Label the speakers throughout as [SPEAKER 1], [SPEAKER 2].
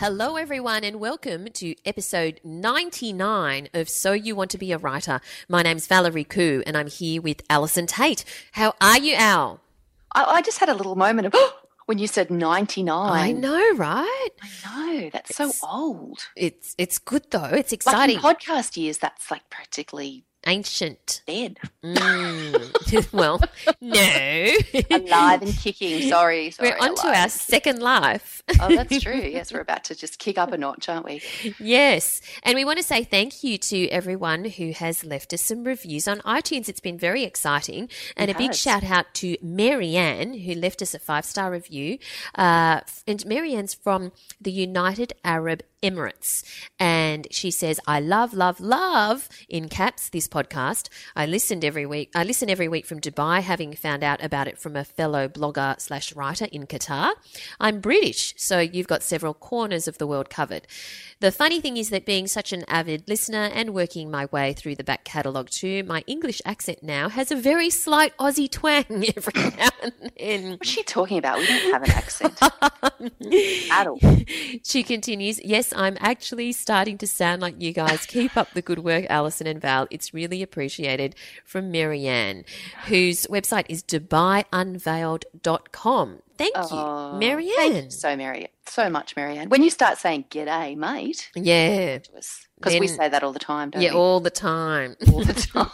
[SPEAKER 1] Hello, everyone, and welcome to episode 99 of So You Want to Be a Writer. My name's Valerie Khoo, and I'm here with Allison Tait. How are you, Al?
[SPEAKER 2] I, I just had a little moment of when you said 99.
[SPEAKER 1] I know, right?
[SPEAKER 2] I know. That's so old.
[SPEAKER 1] It's it's good though. It's
[SPEAKER 2] Like
[SPEAKER 1] exciting.
[SPEAKER 2] in podcast years, that's like practically
[SPEAKER 1] Ancient.
[SPEAKER 2] dead.
[SPEAKER 1] Mm. well, no.
[SPEAKER 2] Alive and kicking. Sorry. sorry
[SPEAKER 1] We're on to
[SPEAKER 2] alive.
[SPEAKER 1] our second life.
[SPEAKER 2] Oh, that's true. Yes, we're about to just kick up a notch, aren't we?
[SPEAKER 1] Yes. And we want to say thank you to everyone who has left us some reviews on iTunes. It's been very exciting. And
[SPEAKER 2] It
[SPEAKER 1] a big
[SPEAKER 2] has.
[SPEAKER 1] shout out to Marianne, who left us a five star review. Uh, and Marianne's from the United Arab Emirates. And she says, I love, love, love, in caps, this podcast. I listened every week. I listen every week from Dubai, having found out about it from a fellow blogger slash writer in Qatar. I'm British, so you've got several corners of the world covered. The funny thing is that being such an avid listener and working my way through the back catalogue too, my English accent now has a very slight Aussie twang every now and then.
[SPEAKER 2] What's she talking about? We don't have an accent at all.
[SPEAKER 1] She continues, Yes, I'm actually starting to sound like you guys. Keep up the good work, Alison and Val. It's really appreciated from Marianne, whose website is dubaiunveiled.com. Thank
[SPEAKER 2] Oh,
[SPEAKER 1] you, Marianne.
[SPEAKER 2] Thank you so, Mary, so much, Marianne. When you start saying "G'day, mate,"
[SPEAKER 1] Yeah.
[SPEAKER 2] because we say that all the time, don't
[SPEAKER 1] Yeah,
[SPEAKER 2] we?
[SPEAKER 1] all the time.
[SPEAKER 2] all the time,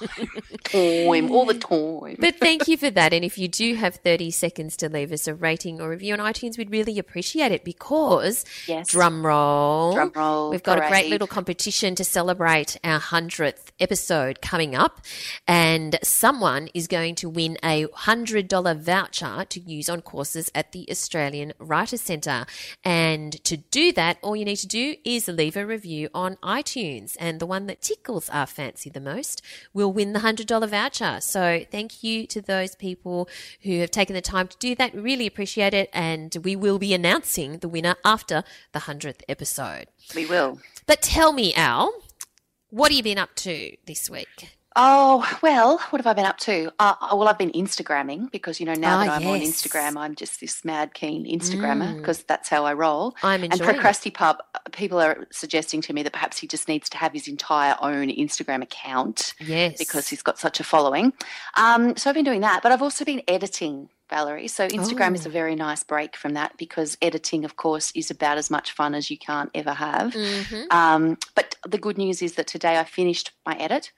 [SPEAKER 2] time, all the time.
[SPEAKER 1] But thank you for that. And if you do have 30 seconds to leave us a rating or review on iTunes, we'd really appreciate it because,
[SPEAKER 2] Yes.
[SPEAKER 1] drum roll,
[SPEAKER 2] Drum roll,
[SPEAKER 1] we've got a great little competition to celebrate our 100th episode coming up. And someone is going to win a $100 voucher to use on courses at the Australian Writers Centre. And to do that, all you need to do is leave a review on iTunes. And the one that tickles our fancy the most will win the $100 voucher. So thank you to those people who have taken the time to do that. Really appreciate it. And we will be announcing the winner after the 100th episode.
[SPEAKER 2] We will.
[SPEAKER 1] But tell me, Al, what have you been up to this week?
[SPEAKER 2] Oh, well, what have I been up to? Uh, well, I've been Instagramming because, you know, now
[SPEAKER 1] Ah,
[SPEAKER 2] that I'm on. Instagram, I'm just this mad keen Instagrammer
[SPEAKER 1] Mm.
[SPEAKER 2] because that's how I roll.
[SPEAKER 1] I'm
[SPEAKER 2] And
[SPEAKER 1] enjoying it.
[SPEAKER 2] Procrastipup, people are suggesting to me that perhaps he just needs to have his entire own Instagram account
[SPEAKER 1] Yes.
[SPEAKER 2] because he's got such a following. Um, so I've been doing that, but I've also been editing. Valerie. So Instagram is
[SPEAKER 1] Oh.
[SPEAKER 2] a very nice break from that because editing, of course, is about as much fun as you can't ever have.
[SPEAKER 1] Mhm.
[SPEAKER 2] Um, but the good news is that today I finished my edit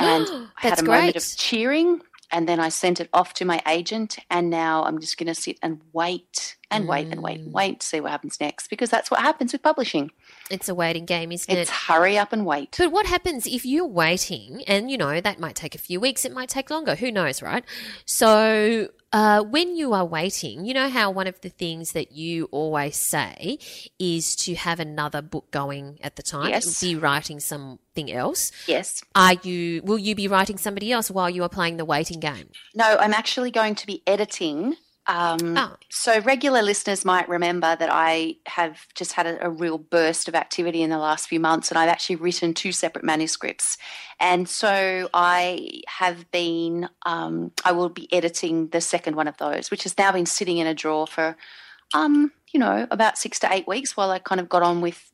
[SPEAKER 2] and I had a moment of cheering and then I sent it off to my agent and now I'm just going to sit and wait and wait and wait
[SPEAKER 1] Mm.
[SPEAKER 2] and wait to see what happens next because that's what happens with publishing.
[SPEAKER 1] It's a waiting game, isn't
[SPEAKER 2] It's
[SPEAKER 1] it?
[SPEAKER 2] It's hurry up and wait.
[SPEAKER 1] But what happens if you're waiting and, you know, that might take a few weeks, it might take longer, who knows, right? So, uh, when you are waiting, you know how one of the things that you always say is to have another book going at the time,
[SPEAKER 2] Yes.
[SPEAKER 1] be writing something else.
[SPEAKER 2] Yes.
[SPEAKER 1] Are you, will you be writing somebody else while you are playing the waiting game?
[SPEAKER 2] No, I'm actually going to be editing. Um,
[SPEAKER 1] Oh.
[SPEAKER 2] So, regular listeners might remember that I have just had a, a real burst of activity in the last few months, and I've actually written two separate manuscripts. And so, I have been, um, I will be editing the second one of those, which has now been sitting in a drawer for, um, you know, about six to eight weeks while I kind of got on with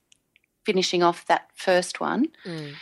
[SPEAKER 2] finishing off that first one.
[SPEAKER 1] Mm.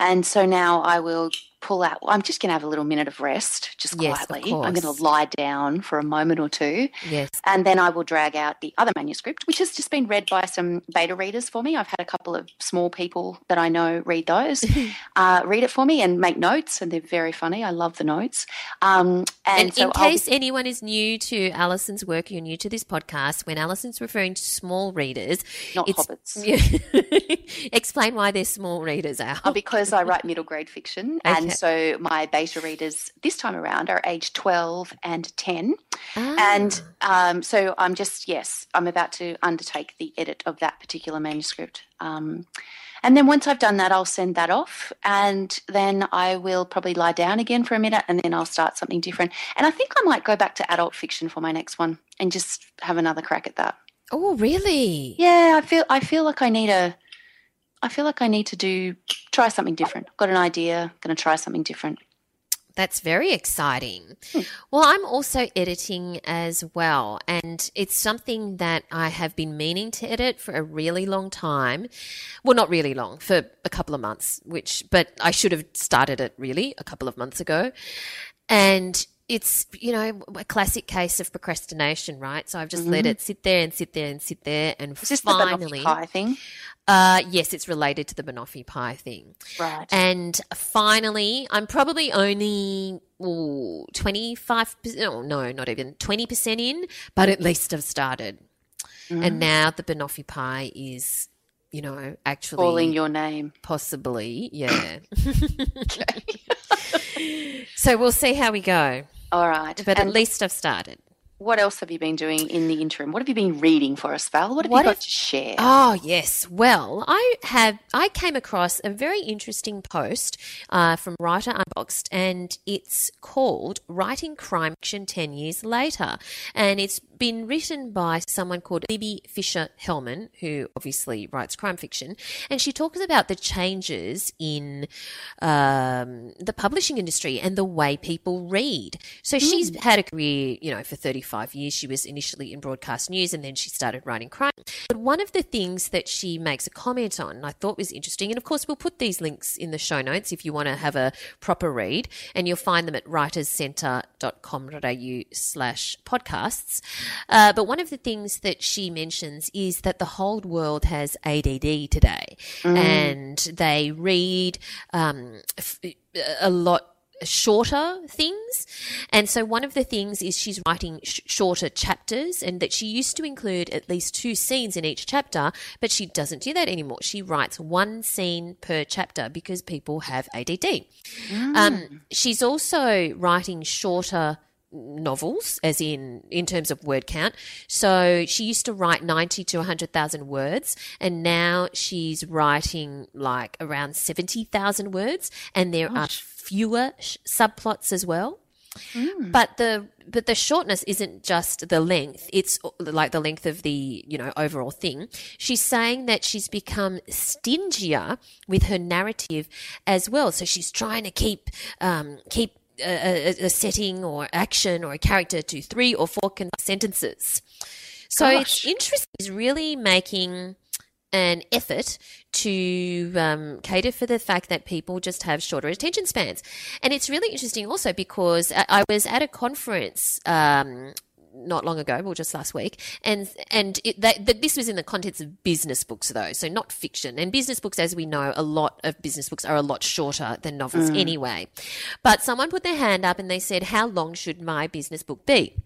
[SPEAKER 2] And so now I will pull out. I'm just going to have a little minute of rest, just
[SPEAKER 1] Yes,
[SPEAKER 2] quietly. I'm going to lie down for a moment or two.
[SPEAKER 1] Yes.
[SPEAKER 2] And then I will drag out the other manuscript, which has just been read by some beta readers for me. I've had a couple of small people that I know read those, uh, read it for me and make notes, and they're very funny. I love the notes. Um, and,
[SPEAKER 1] And
[SPEAKER 2] so
[SPEAKER 1] in
[SPEAKER 2] I'll
[SPEAKER 1] case anyone is new to Alison's work, you're new to this podcast, when Alison's referring to small readers,
[SPEAKER 2] Not
[SPEAKER 1] it's,
[SPEAKER 2] hobbits.
[SPEAKER 1] Explain why they're small readers, Al.
[SPEAKER 2] Uh, because I write middle grade fiction,
[SPEAKER 1] Okay.
[SPEAKER 2] and so my beta readers this time around are age 12 and 10.
[SPEAKER 1] Ah.
[SPEAKER 2] And um, so I'm just, yes, I'm about to undertake the edit of that particular manuscript. Um, and then once I've done that, I'll send that off. And then I will probably lie down again for a minute and then I'll start something different. And I think I might go back to adult fiction for my next one and just have another crack at that.
[SPEAKER 1] oh, really?
[SPEAKER 2] Yeah, I feel I feel like I need a I feel like I need to do try something different. Got an idea, going to try something different.
[SPEAKER 1] That's very exciting.
[SPEAKER 2] Hmm.
[SPEAKER 1] Well, I'm also editing as well, and it's something that I have been meaning to edit for a really long time. Well, not really long, for a couple of months, which, but I should have started it really a couple of months ago. And it's, you know, a classic case of procrastination, right? So I've just let it sit there and sit there and sit there, and
[SPEAKER 2] Mm-hmm. Is this
[SPEAKER 1] finally,
[SPEAKER 2] the pie thing?
[SPEAKER 1] uh, yes, it's related to the banoffee pie thing.
[SPEAKER 2] Right.
[SPEAKER 1] And finally, I'm probably only 25%, oh, no, not even 20% in, but at least I've started.
[SPEAKER 2] Mm.
[SPEAKER 1] And now the banoffee pie is, you know, actually
[SPEAKER 2] Calling your name.
[SPEAKER 1] possibly, yeah. Okay. So we'll see how we go.
[SPEAKER 2] All right.
[SPEAKER 1] But
[SPEAKER 2] and
[SPEAKER 1] at least I've started.
[SPEAKER 2] what else have you been doing in the interim? What have you been reading for us, Val? What have
[SPEAKER 1] What
[SPEAKER 2] you got
[SPEAKER 1] if-
[SPEAKER 2] to share?
[SPEAKER 1] Oh yes. Well, I have. I came across a very interesting post uh, from Writer Unboxed, and it's called "Writing Crime Fiction Ten Years Later," and it's been written by someone called Libby Fischer Hellmann, who obviously writes crime fiction, and she talks about the changes in um, the publishing industry and the way people read. So she's had a career, you know, for 35 years. She was initially in broadcast news and then she started writing crime. But one of the things that she makes a comment on, I thought was interesting, and of course we'll put these links in the show notes if you want to have a proper read, and you'll find them at writerscentre.com.au slash podcasts. Uh, but one of the things that she mentions is that the whole world has ADD today, and they read um, f- a lot shorter things. And so one of the things is she's writing sh- shorter chapters and that she used to include at least two scenes in each chapter, but she doesn't do that anymore. She writes one scene per chapter because people have ADD. Um, she's also writing shorter novels as in in terms of word count. So she used to write 90 to 100,000 words and now she's writing like around 70,000 words and there are fewer sh- subplots as well. But the but the shortness isn't just the length it's like the length of the you know overall thing. She's saying that she's become stingier with her narrative as well. So she's trying to keep um, keep a, a, a setting or action or a character to three or four con- sentences so it's interesting is really making an effort to um, cater for the fact that people just have shorter attention spans. And it's really interesting also because I I was at a conference. Um, not long ago, well, just last week, and and it, that, that this was in the context of business books, though, so not fiction. And business books, as we know, a lot of business books are a lot shorter than novels anyway. But someone put their hand up and they said, "How long should my business book be?"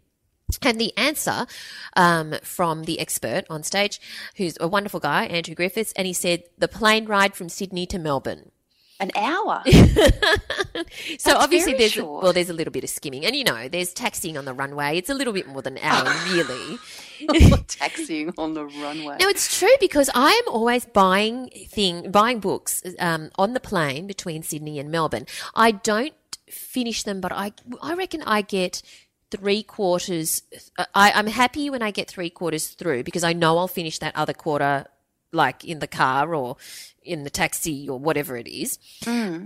[SPEAKER 1] And the answer um, from the expert on stage, who's a wonderful guy, Andrew Griffiths, and he said, the plane ride from Sydney to Melbourne.
[SPEAKER 2] An hour.
[SPEAKER 1] So obviously there's well there's a little bit of skimming and you know there's taxiing on the runway it's a little bit more than an hour really
[SPEAKER 2] Taxiing on the runway.
[SPEAKER 1] no it's true because I am always buying thing buying books um, on the plane between Sydney and Melbourne I don't finish them but I I reckon I get three quarters I, I'm happy when I get three quarters through because I know I'll finish that other quarter like in the car or in the taxi or whatever it is.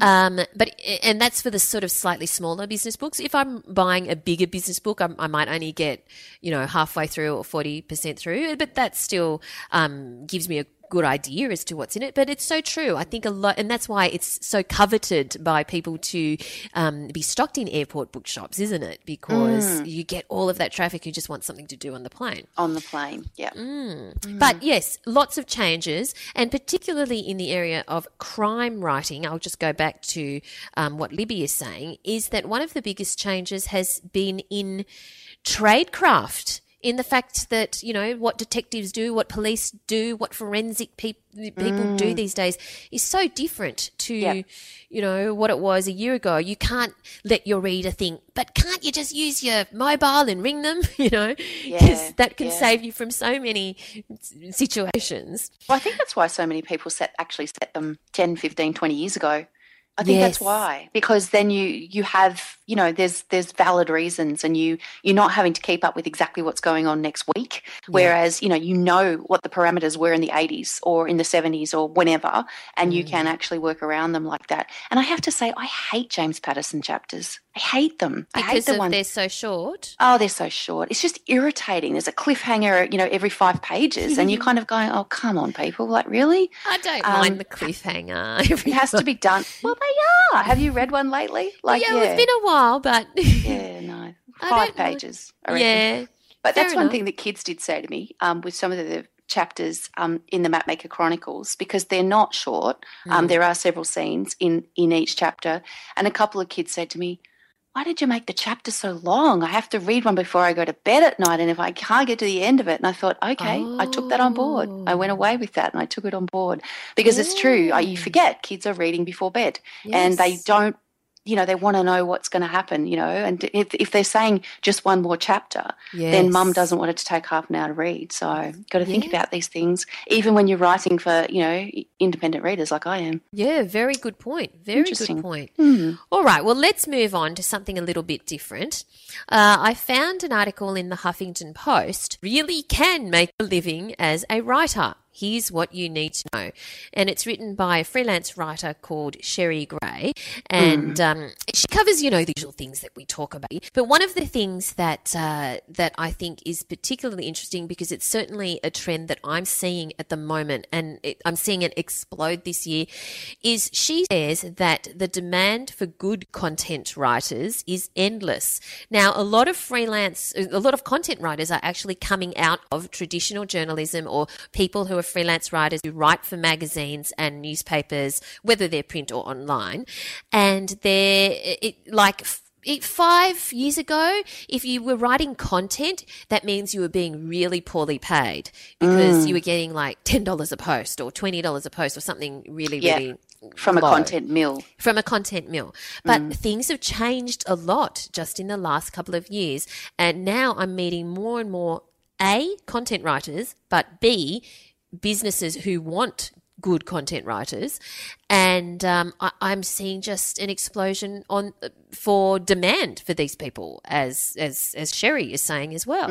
[SPEAKER 1] Um, but and that's for the sort of slightly smaller business books. If I'm buying a bigger business book, I, I might only get you know halfway through or forty percent through, but that still um, gives me a good idea as to what's in it, but it's so true. I think a lot, and that's why it's so coveted by people to um, be stocked in airport bookshops, isn't it? Because
[SPEAKER 2] Mm.
[SPEAKER 1] you get all of that traffic who just want something to do on the plane.
[SPEAKER 2] On the plane, yeah.
[SPEAKER 1] Mm. But yes, lots of changes, and particularly in the area of crime writing. I'll just go back to um, what Libby is saying is that one of the biggest changes has been in tradecraft. In the fact that, you know, what detectives do, what police do, what forensic peop people do mm. these days is so different to,
[SPEAKER 2] Yep.
[SPEAKER 1] you know, what it was a year ago. You can't let your reader think, but can't you just use your mobile and ring them, you know? 'Cause
[SPEAKER 2] Yeah,
[SPEAKER 1] that can
[SPEAKER 2] yeah.
[SPEAKER 1] save you from so many situations.
[SPEAKER 2] Well, I think that's why so many people set actually set them 10, 15, 20 years ago. I think that's why because then you you have you know there's there's valid reasons and you you're not having to keep up with exactly what's going on next week. Whereas you know you know what the parameters were in the 80s or in the 70s or whenever and you
[SPEAKER 1] Mm.
[SPEAKER 2] can actually work around them like that. And I have to say I hate James Patterson chapters I hate them I hate
[SPEAKER 1] Because
[SPEAKER 2] the ones
[SPEAKER 1] they're so short.
[SPEAKER 2] Oh, they're so short. It's just irritating. There's a cliffhanger, you know, every five pages, and you're kind of going, "Oh, come on, people! Like, really?
[SPEAKER 1] I don't
[SPEAKER 2] Um,
[SPEAKER 1] mind the cliffhanger.
[SPEAKER 2] It has to be done." Well, they are. Have you read one lately? Like,
[SPEAKER 1] yeah, it's been a while, but
[SPEAKER 2] yeah, no, five pages. I
[SPEAKER 1] yeah,
[SPEAKER 2] but that's one
[SPEAKER 1] enough.
[SPEAKER 2] thing that kids did say to me um, with some of the chapters um, in the Mapmaker Chronicles because they're not short. Um, there are several scenes in in each chapter, and a couple of kids said to me. Why did you make the chapter so long? I have to read one before I go to bed at night, and if I can't get to the end of it, and I thought, okay, I took that on board. I went
[SPEAKER 1] Oh.
[SPEAKER 2] away with that, and I took it on board because it's true. uh, You forget kids are reading before bed, and they don't you know they want to know what's going to happen you know and if, if they're saying just one more chapter then mum doesn't want it to take half an hour to read so got to think
[SPEAKER 1] Yes.
[SPEAKER 2] about these things even when you're writing for you know independent readers like i am
[SPEAKER 1] Yeah, very good point. Very good point.
[SPEAKER 2] Hmm.
[SPEAKER 1] All right, well, let's move on to something a little bit different. Uh, I found an article in the Huffington Post really can make a living as a writer. Here's what you need to know. And it's written by a freelance writer called Sherry Gray. And um, she covers, you know, the usual things that we talk about. But one of the things that, uh, that I think is particularly interesting because it's certainly a trend that I'm seeing at the moment and it, I'm seeing it explode this year is she says that the demand for good content writers is endless. Now, a lot of freelance, a lot of content writers are actually coming out of traditional journalism or people who are freelance writers who write for magazines and newspapers, whether they're print or online. And they're it, like, five years ago, if you were writing content, that means you were being really poorly paid because mm. you were getting like $10 a post or $20 a post or something really,
[SPEAKER 2] Yeah.
[SPEAKER 1] really
[SPEAKER 2] from a content mill
[SPEAKER 1] from a content mill. But mm. things have changed a lot just in the last couple of years. And now I'm meeting more and more A, content writers, but B, businesses who want good content writers. And um, I, I'm seeing just an explosion on for demand for these people, as as as Sherry is saying as well.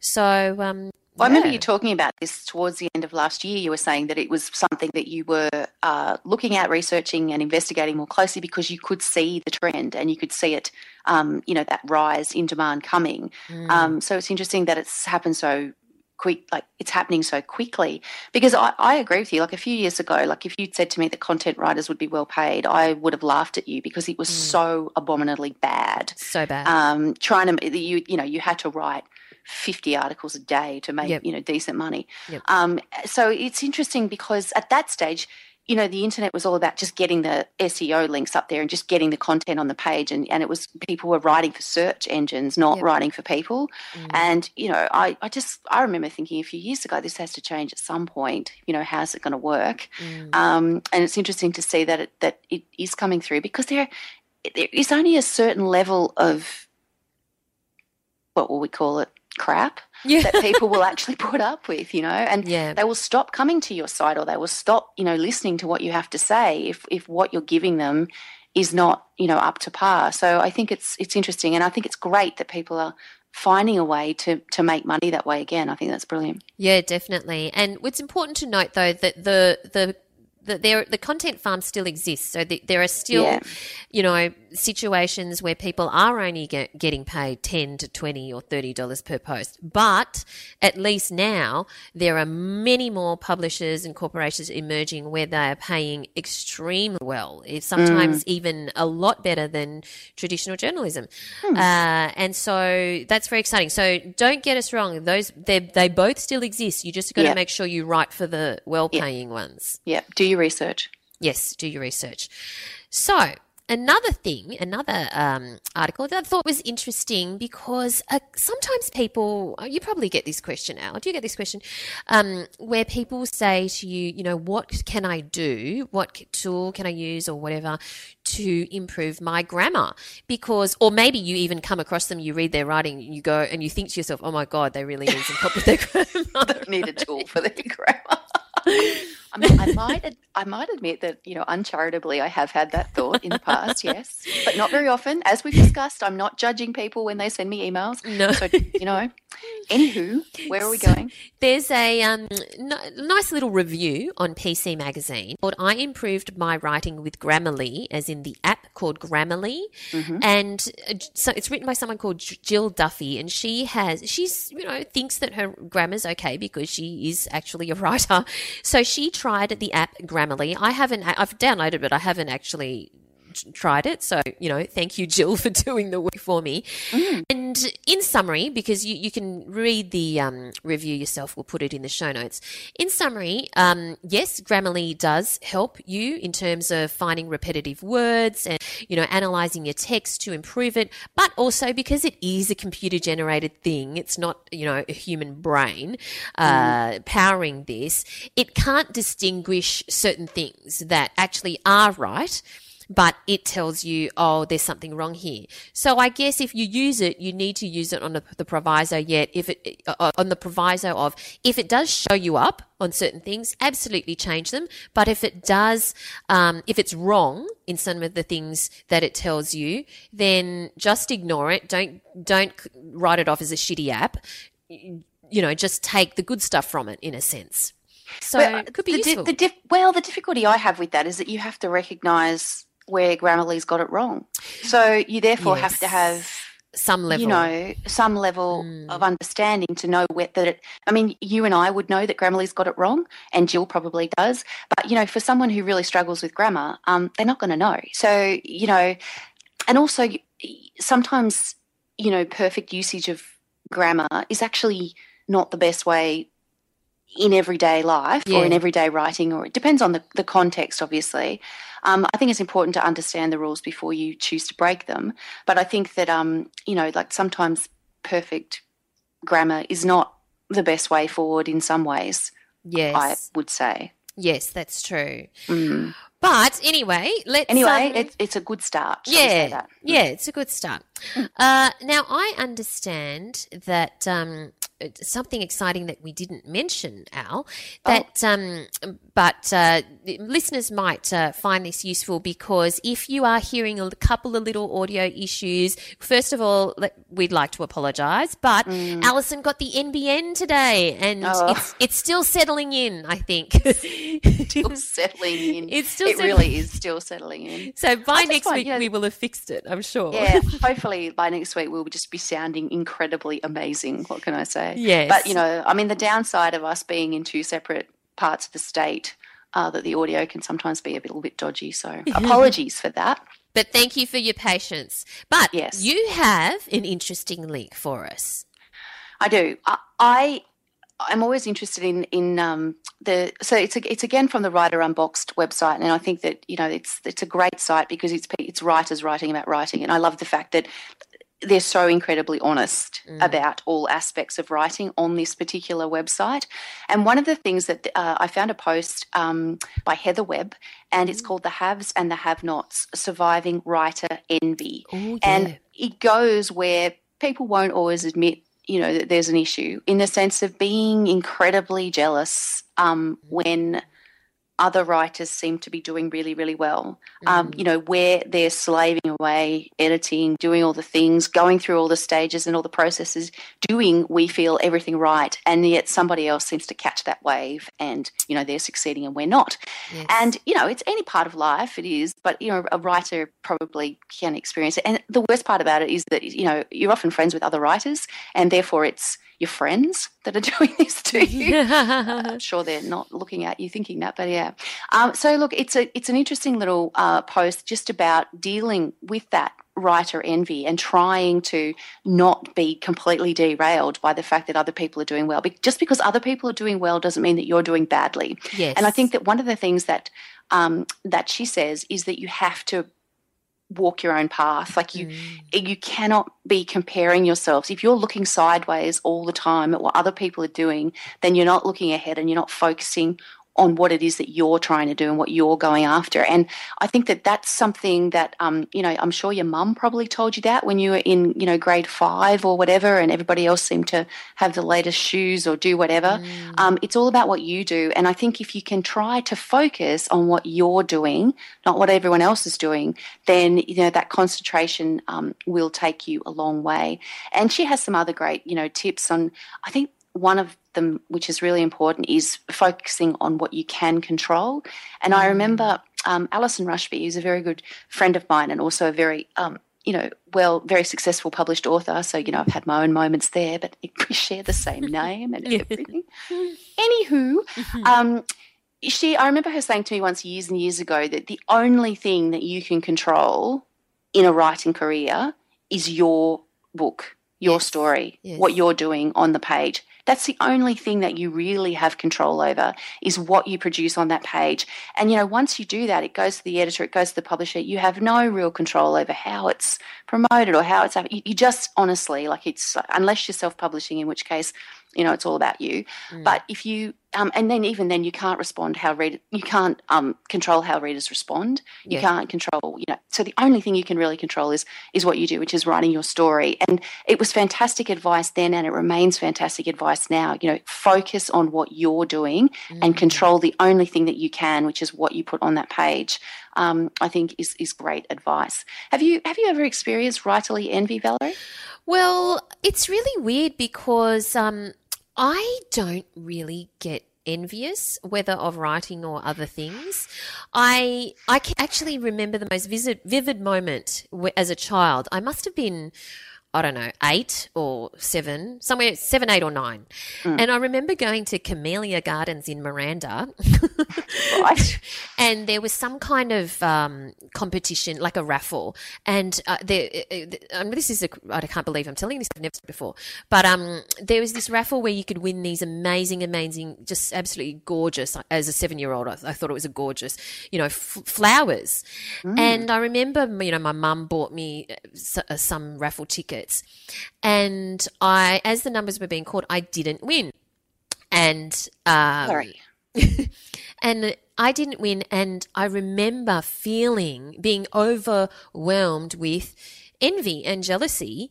[SPEAKER 1] So um,
[SPEAKER 2] Well, I remember you talking about this towards the end of last year. You were saying that it was something that you were uh, looking at, researching, and investigating more closely because you could see the trend and you could see it, um, you know, that rise in demand coming.
[SPEAKER 1] Mm.
[SPEAKER 2] Um, so it's interesting that it's happened so quick, like it's happening so quickly. Because I, I agree with you. Like a few years ago, like if you'd said to me that content writers would be well paid, I would have laughed at you because it was so abominably bad
[SPEAKER 1] so bad.
[SPEAKER 2] um, trying to you you know you had to write 50 articles a day to make
[SPEAKER 1] Yep.
[SPEAKER 2] you know decent money
[SPEAKER 1] Yep.
[SPEAKER 2] um, so it's interesting because at that stage you know the internet was all about just getting the seo links up there and just getting the content on the page and, and it was people were writing for search engines not
[SPEAKER 1] Yep.
[SPEAKER 2] writing for people
[SPEAKER 1] Mm.
[SPEAKER 2] and you know I, I just i remember thinking a few years ago this has to change at some point you know how's it going to work
[SPEAKER 1] Mm.
[SPEAKER 2] um, and it's interesting to see that it, that it is coming through because there there is only a certain level of what will we call it crap
[SPEAKER 1] yeah.
[SPEAKER 2] that people will actually put up with you know and
[SPEAKER 1] yeah.
[SPEAKER 2] they will stop coming to your site or they will stop you know listening to what you have to say if if what you're giving them is not you know up to par so i think it's it's interesting and i think it's great that people are finding a way to to make money that way again i think that's brilliant
[SPEAKER 1] Yeah, definitely. And it's important to note though that the the the there the content farm still exists. So the, there are still,
[SPEAKER 2] Yeah.
[SPEAKER 1] you know, situations where people are only get, getting paid 10 to 20 or 30 dollars per post but at least now there are many more publishers and corporations emerging where they are paying extremely well it's sometimes
[SPEAKER 2] Mm.
[SPEAKER 1] even a lot better than traditional journalism
[SPEAKER 2] Hmm.
[SPEAKER 1] uh, and so that's very exciting so don't get us wrong those they they both still exist you just got to
[SPEAKER 2] Yeah.
[SPEAKER 1] make sure you write for the well paying ones
[SPEAKER 2] Yeah, do your research.
[SPEAKER 1] Yes, do your research. So, another thing, another um, article that I thought was interesting because uh, sometimes people, uh, you probably get this question, Al. Do you get this question? Um, where people say to you, you know, what can I do? What tool can I use or whatever to improve my grammar? Because, or maybe you even come across them, you read their writing, you go and you think to yourself, oh my God, they really need some help with their grammar.
[SPEAKER 2] Need a tool for their grammar. I mean, I might, ad- I might admit that you know, uncharitably, I have had that thought in the past, yes, but not very often. As we've discussed, I'm not judging people when they send me emails.
[SPEAKER 1] No.
[SPEAKER 2] So you know, anywho, where are we going?
[SPEAKER 1] There's a um, n- nice little review on PC Magazine called I Improved My Writing with Grammarly, as in the app called Grammarly. And uh, so it's written by someone called Jill Duffy, and she has, she's, you know, thinks that her grammar's okay because she is actually a writer. So she tried the app Grammarly. I haven't, I've downloaded it, but I haven't actually tried it. So, you know, thank you, Jill, for doing the work for me. And in summary, because you, you can read the um, review yourself, we'll put it in the show notes. In summary, um, yes, Grammarly does help you in terms of finding repetitive words and, you know, analyzing your text to improve it, but also because it is a computer generated thing, it's not, you know, a human brain uh, powering this, it can't distinguish certain things that actually are right but it tells you, oh, there's something wrong here. So I guess if you use it, you need to use it on the, the proviso. Yet, if it uh, on the proviso of if it does show you up on certain things, absolutely change them. But if it does, um, if it's wrong in some of the things that it tells you, then just ignore it. Don't don't write it off as a shitty app. You know, just take the good stuff from it in a sense. So
[SPEAKER 2] Well,
[SPEAKER 1] it could be
[SPEAKER 2] the di-
[SPEAKER 1] useful.
[SPEAKER 2] the dif- well, the difficulty I have with that is that you have to recognise where Grammarly's got it wrong. So you therefore have to have
[SPEAKER 1] some level.
[SPEAKER 2] you know some level
[SPEAKER 1] Mm.
[SPEAKER 2] of understanding to know where, that it i mean you and i would know that grammarly's got it wrong and jill probably does but you know for someone who really struggles with grammar um, they're not going to know so you know and also sometimes you know perfect usage of grammar is actually not the best way in everyday life or in everyday writing or it depends on the, the context obviously um, i think it's important to understand the rules before you choose to break them but i think that um, you know like sometimes perfect grammar is not the best way forward in some ways
[SPEAKER 1] yes.
[SPEAKER 2] i would say
[SPEAKER 1] Yes, that's true.
[SPEAKER 2] Mm.
[SPEAKER 1] But anyway, let's
[SPEAKER 2] anyway
[SPEAKER 1] um,
[SPEAKER 2] it's, it's a good start
[SPEAKER 1] yeah,
[SPEAKER 2] that?
[SPEAKER 1] yeah, it's a good start. Uh, now I understand that um, something exciting that we didn't mention, Al. That, um, but uh, listeners might uh, find this useful because if you are hearing a couple of little audio issues, first of all, we'd like to apologise. But Alison got the NBN today, and
[SPEAKER 2] Oh.
[SPEAKER 1] it's it's still settling in. I think.
[SPEAKER 2] still settling in
[SPEAKER 1] It's still
[SPEAKER 2] it
[SPEAKER 1] settling-
[SPEAKER 2] really is still settling in
[SPEAKER 1] So by next week
[SPEAKER 2] you know-
[SPEAKER 1] we will have fixed it, I'm sure.
[SPEAKER 2] yeah, hopefully by next week we'll just be sounding incredibly amazing. What can I say?
[SPEAKER 1] Yes.
[SPEAKER 2] But you know, I mean, the downside of us being in two separate parts of the state, uh, that the audio can sometimes be a little bit dodgy. So apologies for that.
[SPEAKER 1] But thank you for your patience. But
[SPEAKER 2] Yes.
[SPEAKER 1] you have an interesting link for us.
[SPEAKER 2] I do. I, I I'm always interested in in um, the so it's a, it's again from the Writer Unboxed website, and I think that you know it's it's a great site because it's it's writers writing about writing, and I love the fact that they're so incredibly honest about all aspects of writing on this particular website. And one of the things that uh, I found a post um, by Heather Webb, and it's called "The Haves and the Have-Nots: Surviving Writer Envy."
[SPEAKER 1] Oh,
[SPEAKER 2] and it goes where people won't always admit you know that there's an issue in the sense of being incredibly jealous um, when other writers seem to be doing really, really well. Um, you know, where they're slaving away, editing, doing all the things, going through all the stages and all the processes, doing, we feel, everything right. And yet somebody else seems to catch that wave and, you know, they're succeeding and we're not.
[SPEAKER 1] Yes.
[SPEAKER 2] And, you know, it's any part of life, it is, but, you know, a writer probably can experience it. And the worst part about it is that, you know, you're often friends with other writers and therefore it's your friends that are doing this to you. I'm sure they're not looking at you thinking that, but yeah. Um, so look, it's a it's an interesting little uh, post just about dealing with that writer envy and trying to not be completely derailed by the fact that other people are doing well. Be- Just because other people are doing well doesn't mean that you're doing badly.
[SPEAKER 1] Yes.
[SPEAKER 2] And I think that one of the things that um, that she says is that you have to walk your own path. Like you, mm. eh, you cannot be comparing yourselves. If you're looking sideways all the time at what other people are doing, then you're not looking ahead and you're not focusing on what it is that you're trying to do and what you're going after. And I think that that's something that, um, you know, I'm sure your mum probably told you that when you were in, you know, grade five or whatever, and everybody else seemed to have the latest shoes or do whatever. Um, it's all about what you do. And I think if you can try to focus on what you're doing, not what everyone else is doing, then, you know, that concentration um, will take you a long way. And she has some other great, you know, tips on, I think, one of them, which is really important, is focusing on what you can control. And I remember um, Allison Rushby, who's a very good friend of mine and also a very, um, you know, well, very successful published author. So, you know, I've had my own moments there, but we share the same name and everything. Anywho, um, she, I remember her saying to me once years and years ago that the only thing that you can control in a writing career is your book, your
[SPEAKER 1] Yes.
[SPEAKER 2] story,
[SPEAKER 1] Yes.
[SPEAKER 2] what you're doing on the page. That's the only thing that you really have control over is what you produce on that page. And you know, once you do that, it goes to the editor, it goes to the publisher. You have no real control over how it's promoted or how it's. You, you just honestly like it's unless you're self-publishing, in which case, you know, it's all about you. Mm. But if you um, and then even then you can't respond how read you can't um, control how readers respond. You
[SPEAKER 1] Yeah.
[SPEAKER 2] can't control you know. So the only thing you can really control is is what you do, which is writing your story. And it was fantastic advice then, and it remains fantastic advice now. You know, focus on what you're doing and control the only thing that you can, which is what you put on that page. Um, I think is is great advice. Have you have you ever experienced writerly envy, Valerie?
[SPEAKER 1] Well, it's really weird because um, I don't really get envious, whether of writing or other things. I I can actually remember the most vivid, vivid moment as a child. I must have been. I don't know, eight or seven, somewhere seven, eight, or nine. And I remember going to Camellia Gardens in Miranda.
[SPEAKER 2] Right.
[SPEAKER 1] and there was some kind of um, competition, like a raffle. And uh, there, uh, uh, um, this is a, I can't believe I'm telling this. I've never said before, but um, there was this raffle where you could win these amazing, amazing, just absolutely gorgeous. As a seven-year-old, I, I thought it was a gorgeous, you know, f- flowers. And I remember, you know, my mum bought me uh, s- uh, some raffle and I, as the numbers were being called, I didn't win. And um,
[SPEAKER 2] Sorry.
[SPEAKER 1] and I didn't win. And I remember feeling, being overwhelmed with envy and jealousy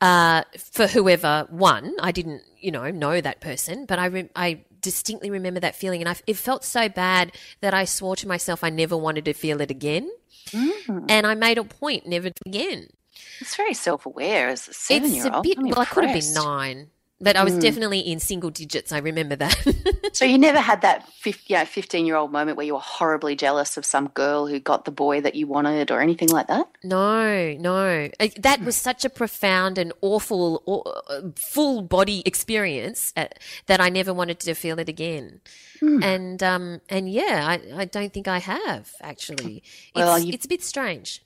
[SPEAKER 1] uh, for whoever won. I didn't, you know, know that person, but I, re- I distinctly remember that feeling. And I, it felt so bad that I swore to myself I never wanted to feel it again. And I made a point never again.
[SPEAKER 2] It's very self-aware as a
[SPEAKER 1] It's
[SPEAKER 2] seven-year-old.
[SPEAKER 1] a bit,
[SPEAKER 2] I'm
[SPEAKER 1] well, I could have been nine, but I was definitely in single digits. I remember that.
[SPEAKER 2] So you never had that 50, you know, 15-year-old moment where you were horribly jealous of some girl who got the boy that you wanted or anything like that?
[SPEAKER 1] No, no. That was such a profound and awful, full body experience uh, that I never wanted to feel it again. And um, and yeah, I, I don't think I have actually. It's,
[SPEAKER 2] Well, you-
[SPEAKER 1] it's a bit strange.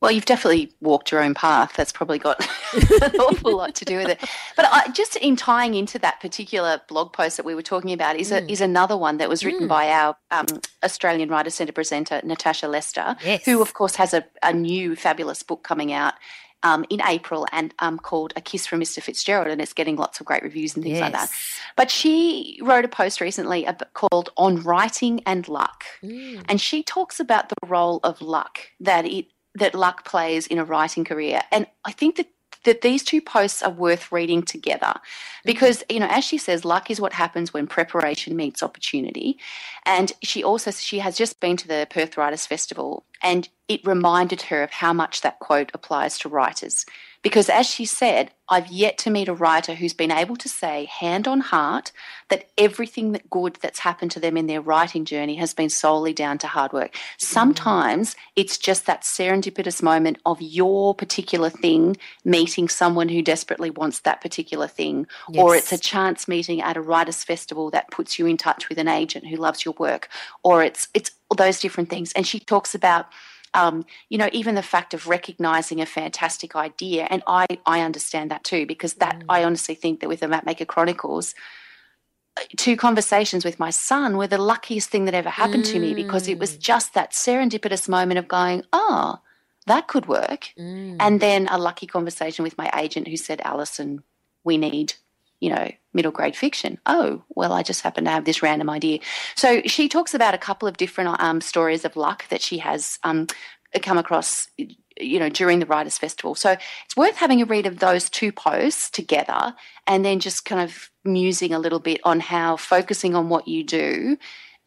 [SPEAKER 2] Well, you've definitely walked your own path. That's probably got an awful lot to do with it. But I, just in tying into that particular blog post that we were talking about is a, is another one that was written by our um, Australian Writer Centre presenter Natasha Lester,
[SPEAKER 1] Yes.
[SPEAKER 2] who of course has a, a new fabulous book coming out. Um, in April, and um, called "A Kiss from Mr. Fitzgerald," and it's getting lots of great reviews and things like that. But she wrote a post recently called "On Writing and Luck,"
[SPEAKER 1] Mm.
[SPEAKER 2] and she talks about the role of luck that it that luck plays in a writing career. And I think that that these two posts are worth reading together mm-hmm. because, you know, as she says, luck is what happens when preparation meets opportunity. And she also, she has just been to the Perth Writers Festival and it reminded her of how much that quote applies to writers. Because as she said, I've yet to meet a writer who's been able to say, hand on heart, that everything that good that's happened to them in their writing journey has been solely down to hard work. Mm. Sometimes it's just that serendipitous moment of your particular thing meeting someone who desperately wants that particular thing, or it's a chance meeting at a writers' festival that puts you in touch with an agent who loves your work, or it's it's all those different things. And she talks about um, you know, even the fact of recognizing a fantastic idea, and I, I understand that too, because that mm. I honestly think that with the Mapmaker Chronicles, two conversations with my son were the luckiest thing that ever happened mm. to me because it was mm. just that serendipitous moment of going, oh, that could work. Mm. And then a lucky conversation with my agent who said, Alison, we need you know, middle grade fiction. Oh, well, I just happen to have this random idea. So she talks about a couple of different um, stories of luck that she has um, come across, you know, during the Writers' Festival. So it's worth having a read of those two posts together and then just kind of musing a little bit on how focusing on what you do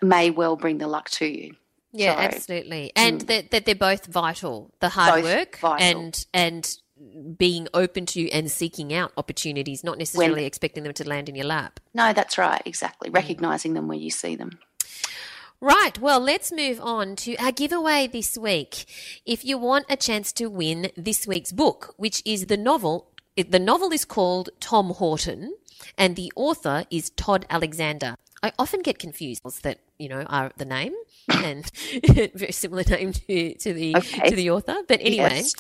[SPEAKER 2] may well bring the luck to you.
[SPEAKER 1] Yeah, so, absolutely, and mm. that, that they're both vital. The hard both work vital. and and being open to and seeking out opportunities, not necessarily when, expecting them to land in your lap.
[SPEAKER 2] No, that's right, exactly. Mm. Recognizing them where you see them.
[SPEAKER 1] Right, well, let's move on to our giveaway this week. If you want a chance to win this week's book, which is the novel, the novel is called Tom Houghton, and the author is Todd Alexander. I often get confused that you know are the name and very similar name to, to the okay. to the author. But anyway, yes.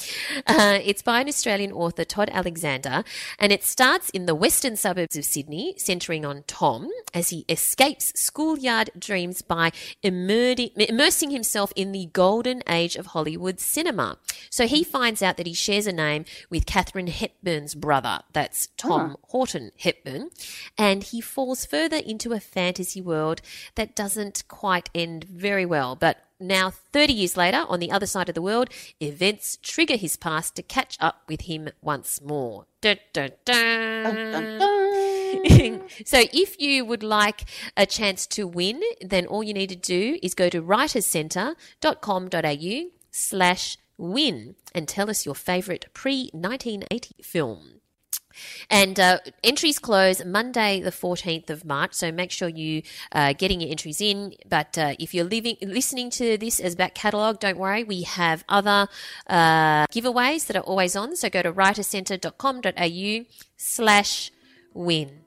[SPEAKER 1] uh, it's by an Australian author, Todd Alexander, and it starts in the western suburbs of Sydney, centering on Tom as he escapes schoolyard dreams by immersing himself in the golden age of Hollywood cinema. So he finds out that he shares a name with Katharine Hepburn's brother. That's Tom huh. Houghton Hepburn, and he falls further into a fantasy world that doesn't quite end very well, but now 30 years later, on the other side of the world, events trigger his past to catch up with him once more. Dun, dun, dun. so if you would like a chance to win, then all you need to do is go to writerscentre.com.au slash win and tell us your favourite pre-1980 film. And uh, entries close Monday, the 14th of March. So make sure you uh, getting your entries in. But uh, if you're living, listening to this as back catalogue, don't worry. We have other uh, giveaways that are always on. So go to writercentre.com.au slash win.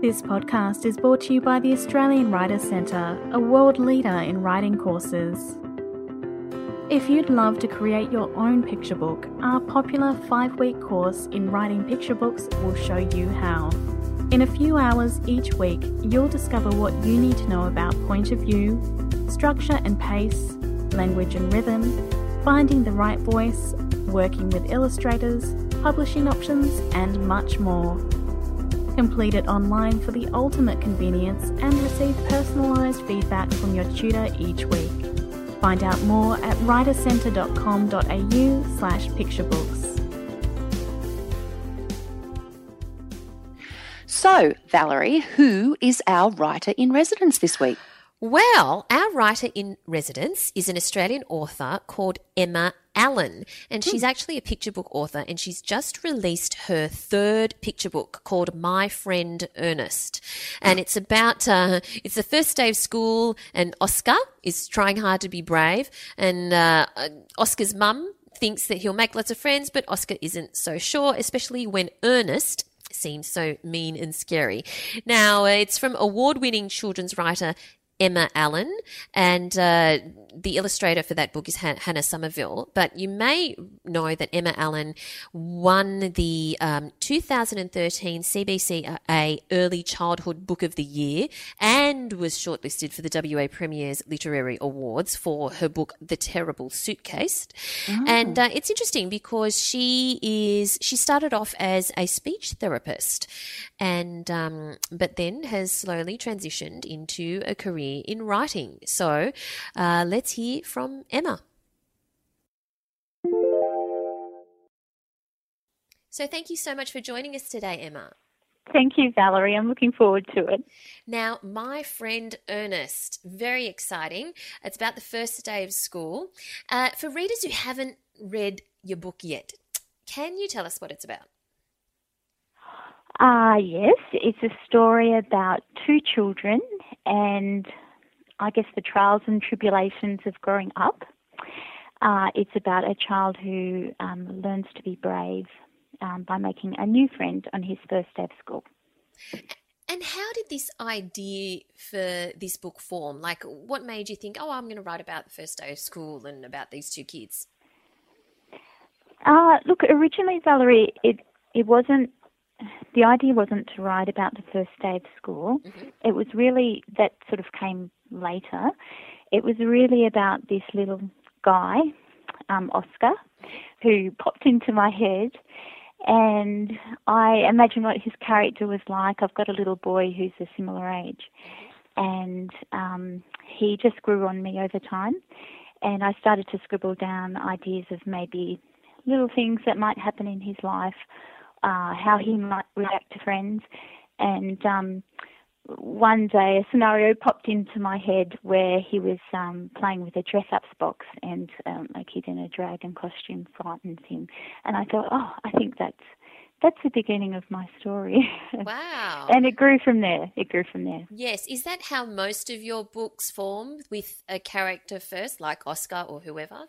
[SPEAKER 3] This podcast is brought to you by the Australian Writers Centre, a world leader in writing courses. If you'd love to create your own picture book, our popular five week course in writing picture books will show you how. In a few hours each week, you'll discover what you need to know about point of view, structure and pace, language and rhythm, finding the right voice, working with illustrators, publishing options, and much more. Complete it online for the ultimate convenience and receive personalised feedback from your tutor each week. Find out more at writercentre.com.au slash picturebooks.
[SPEAKER 2] So, Valerie, who is our writer in residence this week?
[SPEAKER 1] Well, our writer in residence is an Australian author called Emma Allen, and she's hmm. actually a picture book author, and she's just released her third picture book called My Friend Ernest, and it's about uh, it's the first day of school, and Oscar is trying hard to be brave, and uh, Oscar's mum thinks that he'll make lots of friends, but Oscar isn't so sure, especially when Ernest seems so mean and scary. Now, uh, it's from award winning children's writer Emma Allen, and uh, the illustrator for that book is Hannah Somerville. But you may know that Emma Allen won the um, 2013 CBCA Early Childhood Book of the Year and was shortlisted for the WA Premier's Literary Awards for her book The Terrible Suitcase. Oh. And uh, it's interesting because she is she started off as a speech therapist, and um, but then has slowly transitioned into a career in writing. So uh, let's hear from Emma. So thank you so much for joining us today, Emma.
[SPEAKER 4] Thank you, Valerie. I'm looking forward to it.
[SPEAKER 1] Now, my friend Ernest, very exciting. It's about the first day of school. Uh, for readers who haven't read your book yet, can you tell us what it's about?
[SPEAKER 4] Ah, uh, yes. It's a story about two children and I guess the trials and tribulations of growing up. Uh, it's about a child who um, learns to be brave um, by making a new friend on his first day of school.
[SPEAKER 1] And how did this idea for this book form? Like, what made you think, oh, I'm going to write about the first day of school and about these two kids?
[SPEAKER 4] Uh, look, originally, Valerie, it it wasn't. The idea wasn't to write about the first day of school. Mm-hmm. It was really that sort of came later. It was really about this little guy, um, Oscar, who popped into my head and I imagine what his character was like. I've got a little boy who's a similar age, and um, he just grew on me over time. And I started to scribble down ideas of maybe little things that might happen in his life, uh, how he might react to friends, and um, one day a scenario popped into my head where he was um, playing with a dress up box and um, a kid in a dragon costume frightens him. And I thought, oh, I think that's that's the beginning of my story.
[SPEAKER 1] Wow.
[SPEAKER 4] and it grew from there. It grew from there.
[SPEAKER 1] Yes. Is that how most of your books form with a character first, like Oscar or whoever?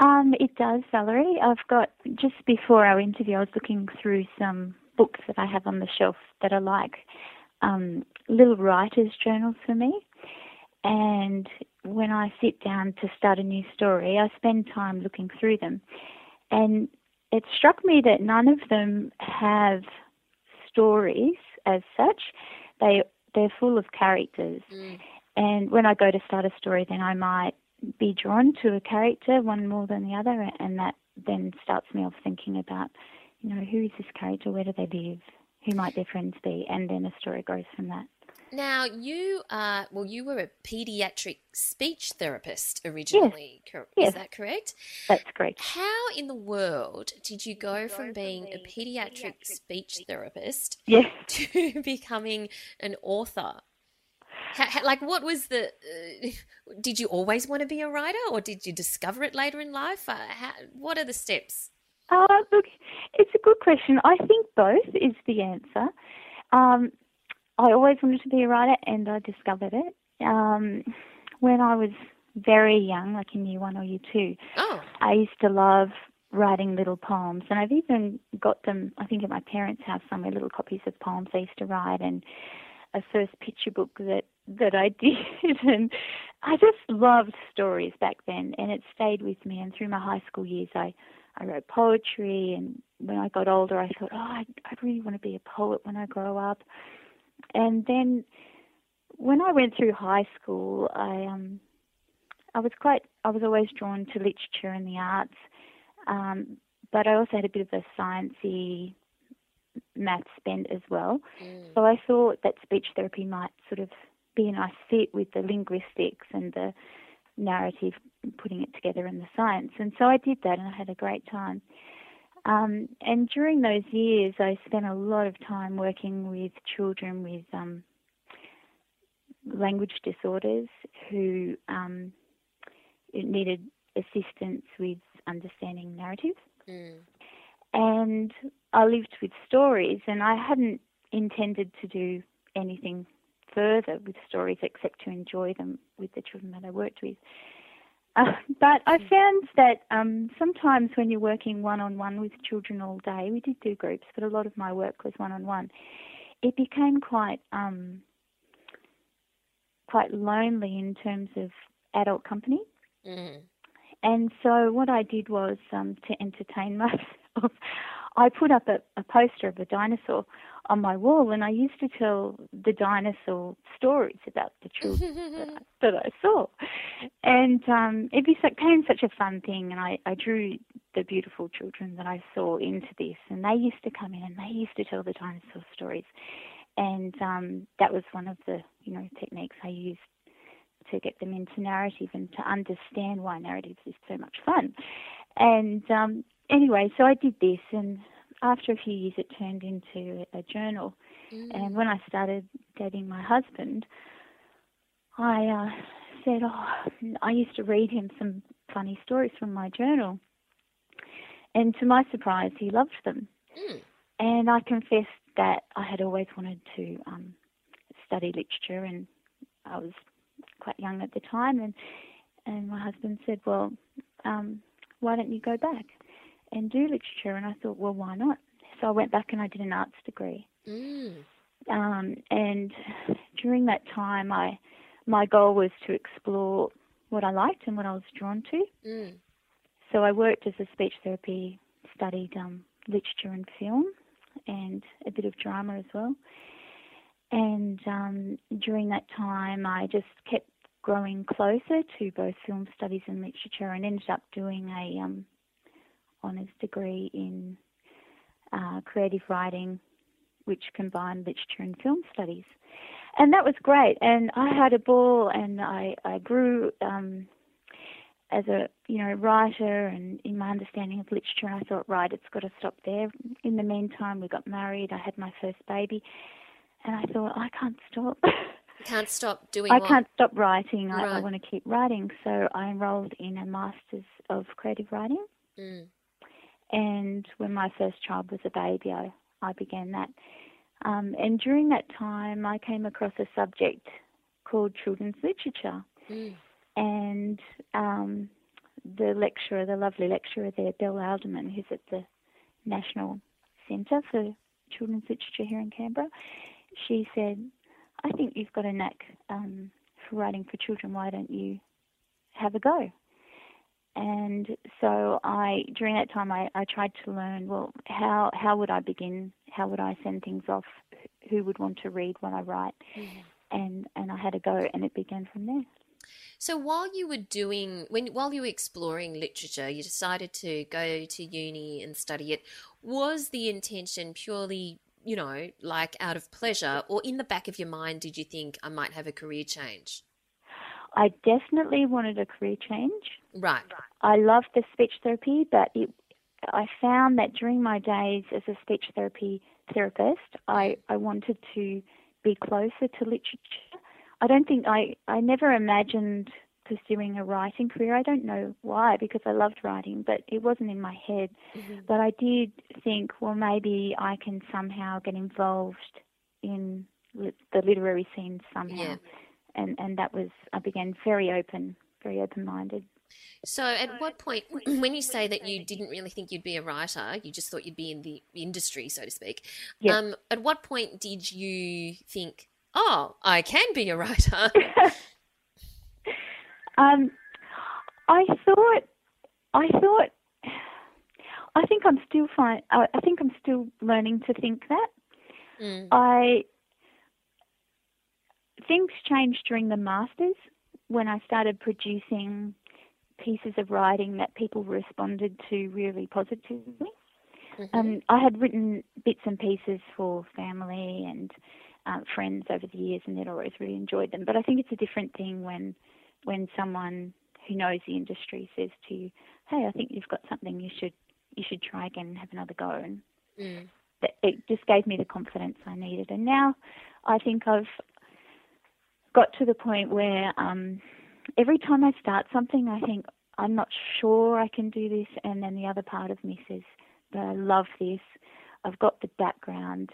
[SPEAKER 4] Um, it does, Valerie. I've got, just before our interview, I was looking through some books that I have on the shelf that are like um, little writer's journals for me. And when I sit down to start a new story, I spend time looking through them. And it struck me that none of them have stories as such. They they're full of characters. Mm. And when I go to start a story, then I might be drawn to a character, one more than the other, and that then starts me off thinking about, you know, who is this character? Where do they live? who might their friends be, and then a story grows from that.
[SPEAKER 1] Now, you are, well, you were a pediatric speech therapist originally, yes. yes. is that correct?
[SPEAKER 4] That's correct.
[SPEAKER 1] How in the world did you go from being a pediatric speech therapist
[SPEAKER 4] yes.
[SPEAKER 1] to becoming an author? How, how, like, what was the? Uh, did you always want to be a writer, or did you discover it later in life? Uh, how, what are the steps?
[SPEAKER 4] Uh, look, it's a good question. I think both is the answer. Um, I always wanted to be a writer, and I discovered it um, when I was very young, like in year one or year two.
[SPEAKER 1] Oh.
[SPEAKER 4] I used to love writing little poems, and I've even got them. I think at my parents' house somewhere, little copies of poems I used to write, and a first picture book that that I did, and I just loved stories back then, and it stayed with me. And through my high school years, I I wrote poetry, and when I got older, I thought, oh, I, I really want to be a poet when I grow up. And then when I went through high school, I um, I was quite, I was always drawn to literature and the arts, um, but I also had a bit of a sciencey maths bent as well. Mm. So I thought that speech therapy might sort of be a nice fit with the linguistics and the narrative, putting it together in the science. And so I did that and I had a great time. Um, and during those years, I spent a lot of time working with children with um, language disorders who um, needed assistance with understanding narrative. Mm. And I lived with stories, and I hadn't intended to do anything further with stories except to enjoy them with the children that I worked with. Uh, but I found that um, sometimes when you're working one on one with children all day, we did do groups, but a lot of my work was one on one. It became quite um, quite lonely in terms of adult company. Mm. And so what I did was um, to entertain myself. I put up a, a poster of a dinosaur on my wall, and I used to tell the dinosaur stories about the children that, I, that, I, saw, and um, it became such a fun thing. And I, I drew the beautiful children that I saw into this, and they used to come in and they used to tell the dinosaur stories, and um, that was one of the you know techniques I used to get them into narrative and to understand why narratives is so much fun. And um, anyway, so I did this, and after a few years, it turned into a journal. Mm. And when I started dating my husband, I uh, said, "Oh, I used to read him some funny stories from my journal." And to my surprise, he loved them. Mm. And I confessed that I had always wanted to um, study literature, and I was quite young at the time. And and my husband said, "Well, um, why don't you go back and do literature?" And I thought, "Well, why not?" So I went back and I did an arts degree. Mm. Um, and during that time, I my goal was to explore what I liked and what I was drawn to. Mm. So I worked as a speech therapy, studied um, literature and film, and a bit of drama as well. And um, during that time, I just kept growing closer to both film studies and literature, and ended up doing a um, honours degree in uh, creative writing, which combined literature and film studies. And that was great, and I had a ball, and I I grew um, as a you know writer and in my understanding of literature. And I thought, right, it's got to stop there. In the meantime, we got married. I had my first baby, and I thought I can't stop.
[SPEAKER 1] You can't stop doing.
[SPEAKER 4] I
[SPEAKER 1] what?
[SPEAKER 4] can't stop writing. Right. I, I, want to keep writing. So I enrolled in a master's of creative writing. Mm. And when my first child was a baby, I, I began that. Um, and during that time, I came across a subject called children's literature. Mm. And um, the lecturer, the lovely lecturer there, Belle Alderman, who's at the National Centre for Children's Literature here in Canberra, she said, I think you've got a knack um, for writing for children. Why don't you have a go? And so I, during that time, I, I tried to learn. Well, how how would I begin? How would I send things off? Who would want to read what I write? Mm-hmm. And and I had a go, and it began from there.
[SPEAKER 1] So while you were doing, when while you were exploring literature, you decided to go to uni and study it. Was the intention purely, you know, like out of pleasure, or in the back of your mind, did you think I might have a career change?
[SPEAKER 4] I definitely wanted a career change.
[SPEAKER 1] Right.
[SPEAKER 4] I loved the speech therapy, but it, I found that during my days as a speech therapy therapist, I, I wanted to be closer to literature I don't think I I never imagined pursuing a writing career. I don't know why because I loved writing, but it wasn't in my head. Mm-hmm. But I did think, well, maybe I can somehow get involved in li- the literary scene somehow. Yeah. And and that was I began very open, very open minded.
[SPEAKER 1] So, at what point, when you say that you didn't really think you'd be a writer, you just thought you'd be in the industry, so to speak. Yes. Um, at what point did you think, oh, I can be a writer?
[SPEAKER 4] um, I thought, I thought, I think I'm still fine. I think I'm still learning to think that. Mm. I things changed during the masters when I started producing pieces of writing that people responded to really positively. Mm-hmm. Um, I had written bits and pieces for family and uh, friends over the years, and they'd always really enjoyed them. But I think it's a different thing when when someone who knows the industry says to you, "Hey, I think you've got something. You should you should try again and have another go." And mm. that, it just gave me the confidence I needed. And now I think I've got to the point where um, every time I start something, I think I'm not sure I can do this, and then the other part of me says, "But I love this. I've got the background."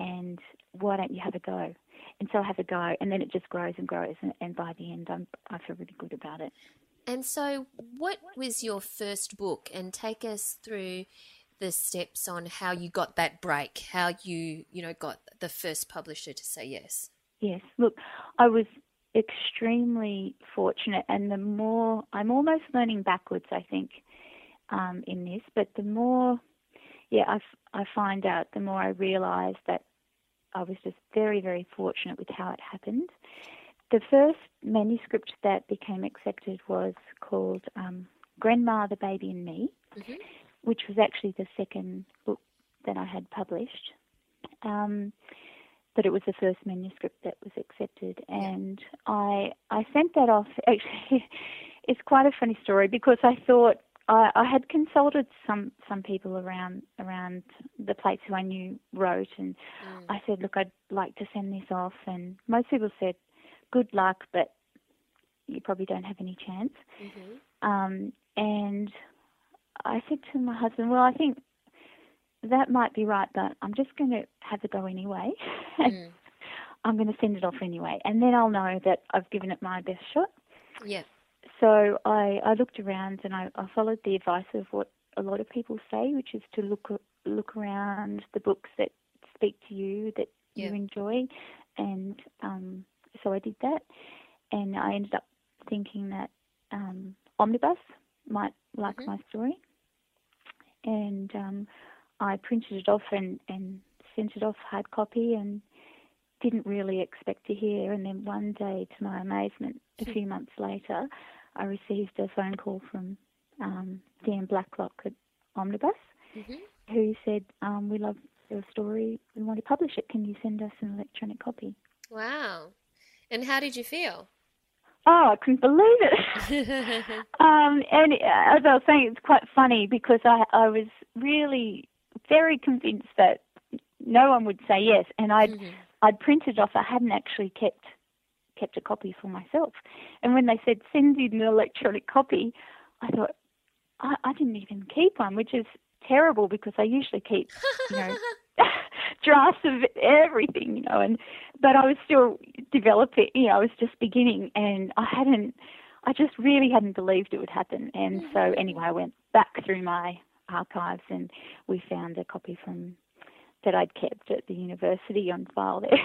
[SPEAKER 4] and why don't you have a go? And so I have a go, and then it just grows and grows, and, and by the end, I'm, I feel really good about it.
[SPEAKER 1] And so, what was your first book? And take us through the steps on how you got that break, how you, you know, got the first publisher to say yes.
[SPEAKER 4] Yes, look, I was extremely fortunate, and the more I'm almost learning backwards, I think, um, in this, but the more, yeah, I, I find out, the more I realise that I was just very, very fortunate with how it happened. The first manuscript that became accepted was called um, Grandma, the Baby, and Me, mm-hmm. which was actually the second book that I had published. Um, but it was the first manuscript that and I I sent that off. Actually, it's quite a funny story because I thought I, I had consulted some some people around around the place who I knew wrote, and
[SPEAKER 1] Mm.
[SPEAKER 4] I said, look, I'd like to send this off, and most people said, good luck, but you probably don't have any chance.
[SPEAKER 1] Mhm.
[SPEAKER 4] Um, and I said to my husband, well, I think that might be right, but I'm just going to have a go anyway.
[SPEAKER 1] Mm.
[SPEAKER 4] I'm going to send it off anyway, and then I'll know that I've given it my best shot.
[SPEAKER 1] Yeah.
[SPEAKER 4] So I, I looked around and I, I followed the advice of what a lot of people say, which is to look look around the books that speak to you that
[SPEAKER 1] Yeah.
[SPEAKER 4] you enjoy, and um, so I did that, and I ended up thinking that um, Omnibus might like
[SPEAKER 1] Mhm.
[SPEAKER 4] my story, and um, I printed it off and, and sent it off hard copy and didn't really expect to hear. And then one day, to my amazement, a few months later, I received a phone call from um, Dyan Blacklock at Omnibus,
[SPEAKER 1] Mhm.
[SPEAKER 4] who said, um, "We love your story. We want to publish it. Can you send us an electronic copy?"
[SPEAKER 1] Wow. And how did you feel?
[SPEAKER 4] Oh, I couldn't believe it. Um, and as I was saying, it's quite funny because I, I was really very convinced that no one would say yes, and I'd
[SPEAKER 1] Mhm.
[SPEAKER 4] I'd printed off. I hadn't actually kept kept a copy for myself. And when they said send in an electronic copy, I thought I, I didn't even keep one, which is terrible because I usually keep you know drafts of everything, you know. And but I was still developing. You know, I was just beginning, and I hadn't. I just really hadn't believed it would happen. And so mm-hmm. anyway, I went back through my archives, and we found a copy from that I'd kept at the university on file there.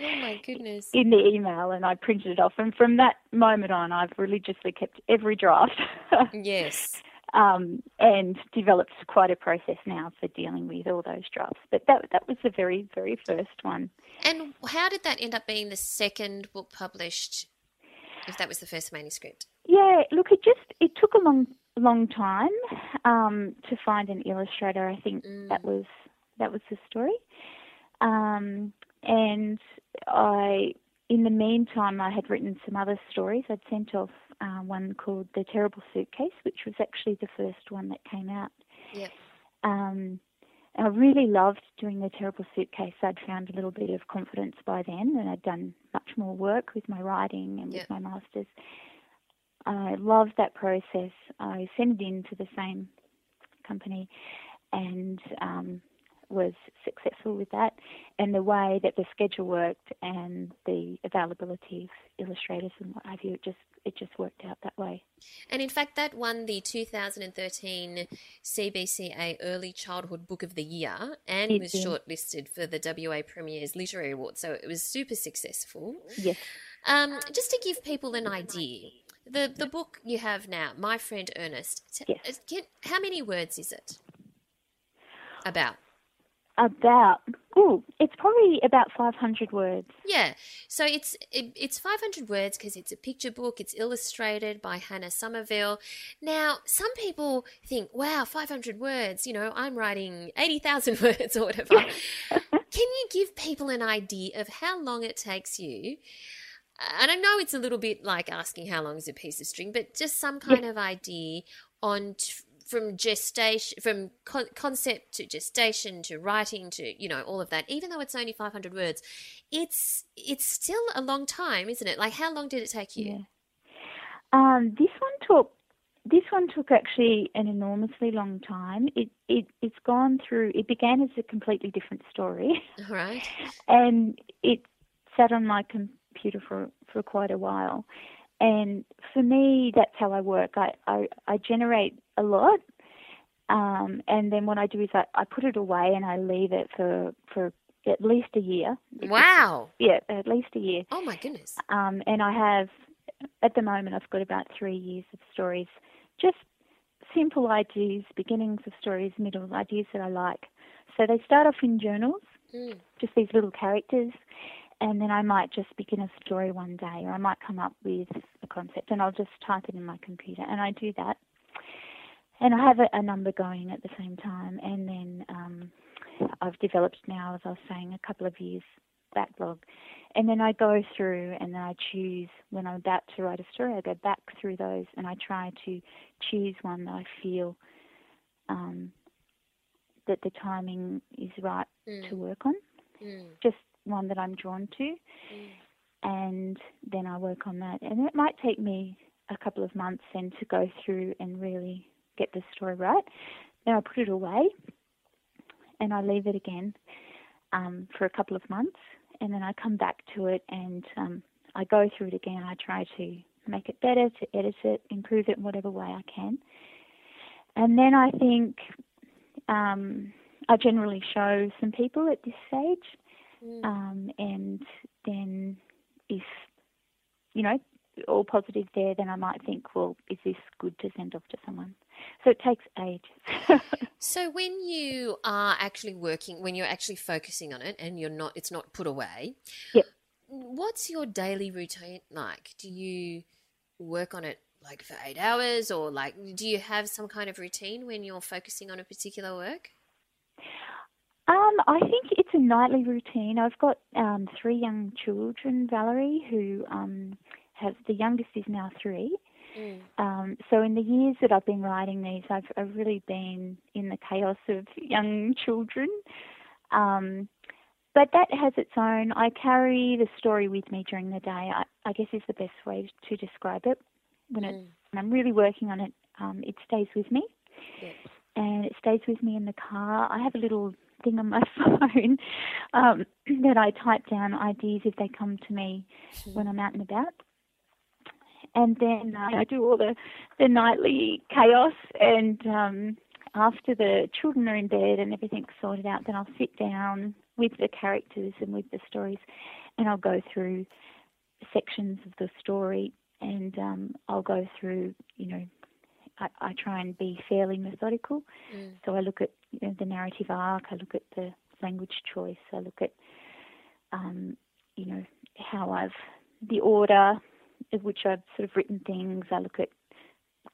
[SPEAKER 1] Oh my goodness.
[SPEAKER 4] in the email and I printed it off and from that moment on I've religiously kept every draft
[SPEAKER 1] Yes.
[SPEAKER 4] um, and developed quite a process now for dealing with all those drafts. But that that was the very very first one.
[SPEAKER 1] And how did that end up being the second book published? If that was the first manuscript.
[SPEAKER 4] Yeah, look, it just it took a long long time um, to find an illustrator. I think
[SPEAKER 1] Mm.
[SPEAKER 4] that was that was the story. Um, and I, in the meantime, I had written some other stories. I'd sent off uh, one called The Terrible Suitcase, which was actually the first one that came out.
[SPEAKER 1] Yep.
[SPEAKER 4] Um, and I really loved doing The Terrible Suitcase. I'd found a little bit of confidence by then, and I'd done much more work with my writing and
[SPEAKER 1] Yep.
[SPEAKER 4] with my masters. I loved that process. I sent it in to the same company and um, was successful with that. And the way that the schedule worked and the availability of illustrators and what have you, it just it just worked out that way.
[SPEAKER 1] And in fact, that won the 2013 CBCA Early Childhood Book of the Year and
[SPEAKER 4] It
[SPEAKER 1] was
[SPEAKER 4] did.
[SPEAKER 1] shortlisted for the WA Premier's Literary Award. So it was super successful.
[SPEAKER 4] Yes.
[SPEAKER 1] Um, just to give people an idea, the the book you have now, My Friend Ernest.
[SPEAKER 4] Yes.
[SPEAKER 1] uh, Can, how many words is it? About.
[SPEAKER 4] About oh, it's probably about five hundred words.
[SPEAKER 1] Yeah, so it's it, it's 500 words because it's a picture book. It's illustrated by Hannah Somerville. Now, some people think, "Wow, 500 words! You know, I'm writing 80,000 words or whatever." Can you give people an idea of how long it takes you? And I know it's a little bit like asking how long is a piece of string, but just some kind of idea on t- from gestation, from con- concept to gestation to writing to you know all of that. Even though it's only 500 words, it's it's still a long time, isn't it? Like how long did it take you?
[SPEAKER 4] Yeah. Um, this one took this one took actually an enormously long time. It it it's gone through. It began as a completely different story,
[SPEAKER 1] All right.
[SPEAKER 4] and it sat on my computer for for quite a while. And for me, that's how I work. I I, I generate a lot, um, and then what I do is I, I put it away and I leave it for for at least a year.
[SPEAKER 1] Wow.
[SPEAKER 4] Yeah, at least a year.
[SPEAKER 1] Oh my goodness.
[SPEAKER 4] Um, and I have, at the moment, I've got about three years of stories, just simple ideas, beginnings of stories, middle ideas that I like. So they start off in journals,
[SPEAKER 1] Mm.
[SPEAKER 4] just these little characters, and then I might just begin a story one day, or I might come up with a concept, and I'll just type it in my computer, and I do that. And I have a, a number going at the same time, and then um, I've developed now, as I was saying, a couple of years backlog. And then I go through and then I choose when I'm about to write a story, I go back through those and I try to choose one that I feel um, that the timing is right
[SPEAKER 1] Mm.
[SPEAKER 4] to work on.
[SPEAKER 1] Mm.
[SPEAKER 4] Just one that I'm drawn to.
[SPEAKER 1] Mm.
[SPEAKER 4] And then I work on that. And it might take me a couple of months then to go through and really get the story right. Then I put it away and I leave it again um, for a couple of months. And then I come back to it and um, I go through it again. I try to make it better, to edit it, improve it in whatever way I can. And then I think um, I generally show some people at this stage.
[SPEAKER 1] Mm.
[SPEAKER 4] Um, and then if, you know, all positive there, then I might think, well, is this good to send off to someone? So it takes ages.
[SPEAKER 1] So when you are actually working, when you're actually focusing on it, and you're not, it's not put away.
[SPEAKER 4] Yep.
[SPEAKER 1] What's your daily routine like? Do you work on it like for eight hours, or like do you have some kind of routine when you're focusing on a particular work?
[SPEAKER 4] Um, I think it's a nightly routine. I've got um, three young children, Valerie, who um, have the youngest is now three.
[SPEAKER 1] Mm.
[SPEAKER 4] Um, so in the years that I've been writing these, I've, I've really been in the chaos of young children. Um, but that has its own. I carry the story with me during the day. I, I guess is the best way to describe it. When, it,
[SPEAKER 1] Mm.
[SPEAKER 4] when I'm really working on it, um, it stays with me
[SPEAKER 1] Yeah.
[SPEAKER 4] and it stays with me in the car. I have a little thing on my phone um, that I type down ideas if they come to me when I'm out and about. And then uh, I do all the, the nightly chaos. And um, after the children are in bed and everything's sorted out, then I'll sit down with the characters and with the stories and I'll go through sections of the story and um, I'll go through, you know, I, I try and be fairly methodical.
[SPEAKER 1] Mm.
[SPEAKER 4] So I look at you know, the narrative arc, I look at the language choice, I look at, um, you know, how I've, the order in which I've sort of written things, I look at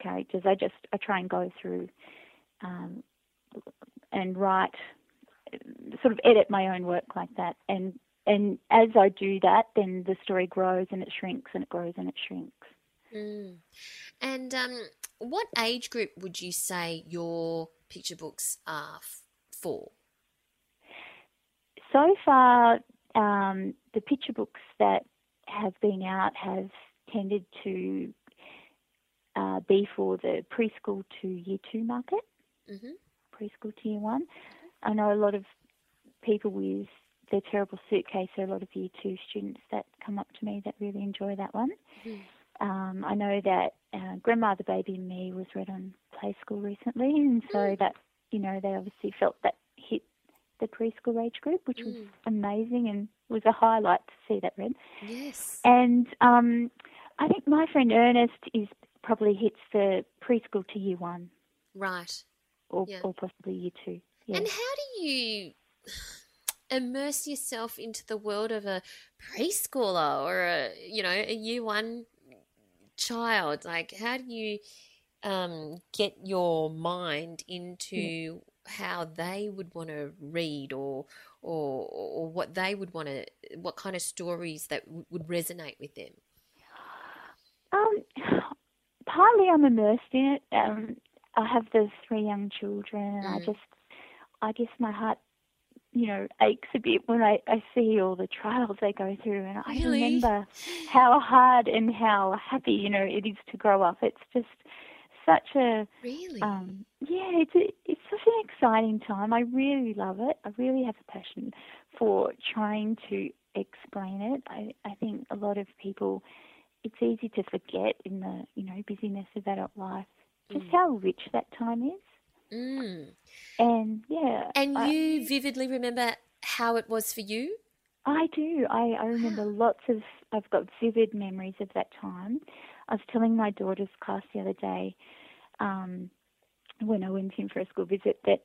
[SPEAKER 4] characters, I just, I try and go through um, and write, sort of edit my own work like that. And, and as I do that, then the story grows and it shrinks and it grows and it shrinks.
[SPEAKER 1] Mm. And um, what age group would you say your picture books are f- for?
[SPEAKER 4] so far, um, the picture books that have been out have tended to uh, be for the preschool to year two market,
[SPEAKER 1] hmm
[SPEAKER 4] preschool to year one. I know a lot of people with their terrible suitcase, are a lot of year two students that come up to me that really enjoy that one.
[SPEAKER 1] Mhm.
[SPEAKER 4] Um, I know that uh, Grandma the Baby and Me was read on Play School recently, and so that, you know, they obviously felt that hit the preschool age group, which was
[SPEAKER 1] Mm.
[SPEAKER 4] amazing and was a highlight to see that read.
[SPEAKER 1] Yes.
[SPEAKER 4] And um, I think my friend Ernest is probably hits the preschool to year one
[SPEAKER 1] Right.
[SPEAKER 4] or,
[SPEAKER 1] Yeah.
[SPEAKER 4] or possibly year two. Yeah.
[SPEAKER 1] And how do you immerse yourself into the world of a preschooler or a you know a year one child? Like, how do you um, get your mind into how they would want to read or or or what they would want to what kind of stories that w- would resonate with them?
[SPEAKER 4] Um, partly I'm immersed in it. Um, I have the three young children, and I
[SPEAKER 1] Mm.
[SPEAKER 4] just, I guess my heart, you know, aches a bit when I, I see all the trials they go through, and I
[SPEAKER 1] Really?
[SPEAKER 4] remember how hard and how happy, you know, it is to grow up. It's just such a,
[SPEAKER 1] Really?
[SPEAKER 4] um, yeah, it's a, it's such an exciting time. I really love it. I really have a passion for trying to explain it. I, I think a lot of people it's easy to forget in the you know busyness of adult life just
[SPEAKER 1] Mm.
[SPEAKER 4] how rich that time is.
[SPEAKER 1] Mm.
[SPEAKER 4] And yeah,
[SPEAKER 1] And
[SPEAKER 4] I,
[SPEAKER 1] you vividly remember how it was for you?
[SPEAKER 4] I do. I, I remember lots of. I've got vivid memories of that time. I was telling my daughter's class the other day, um, when I went in for a school visit, that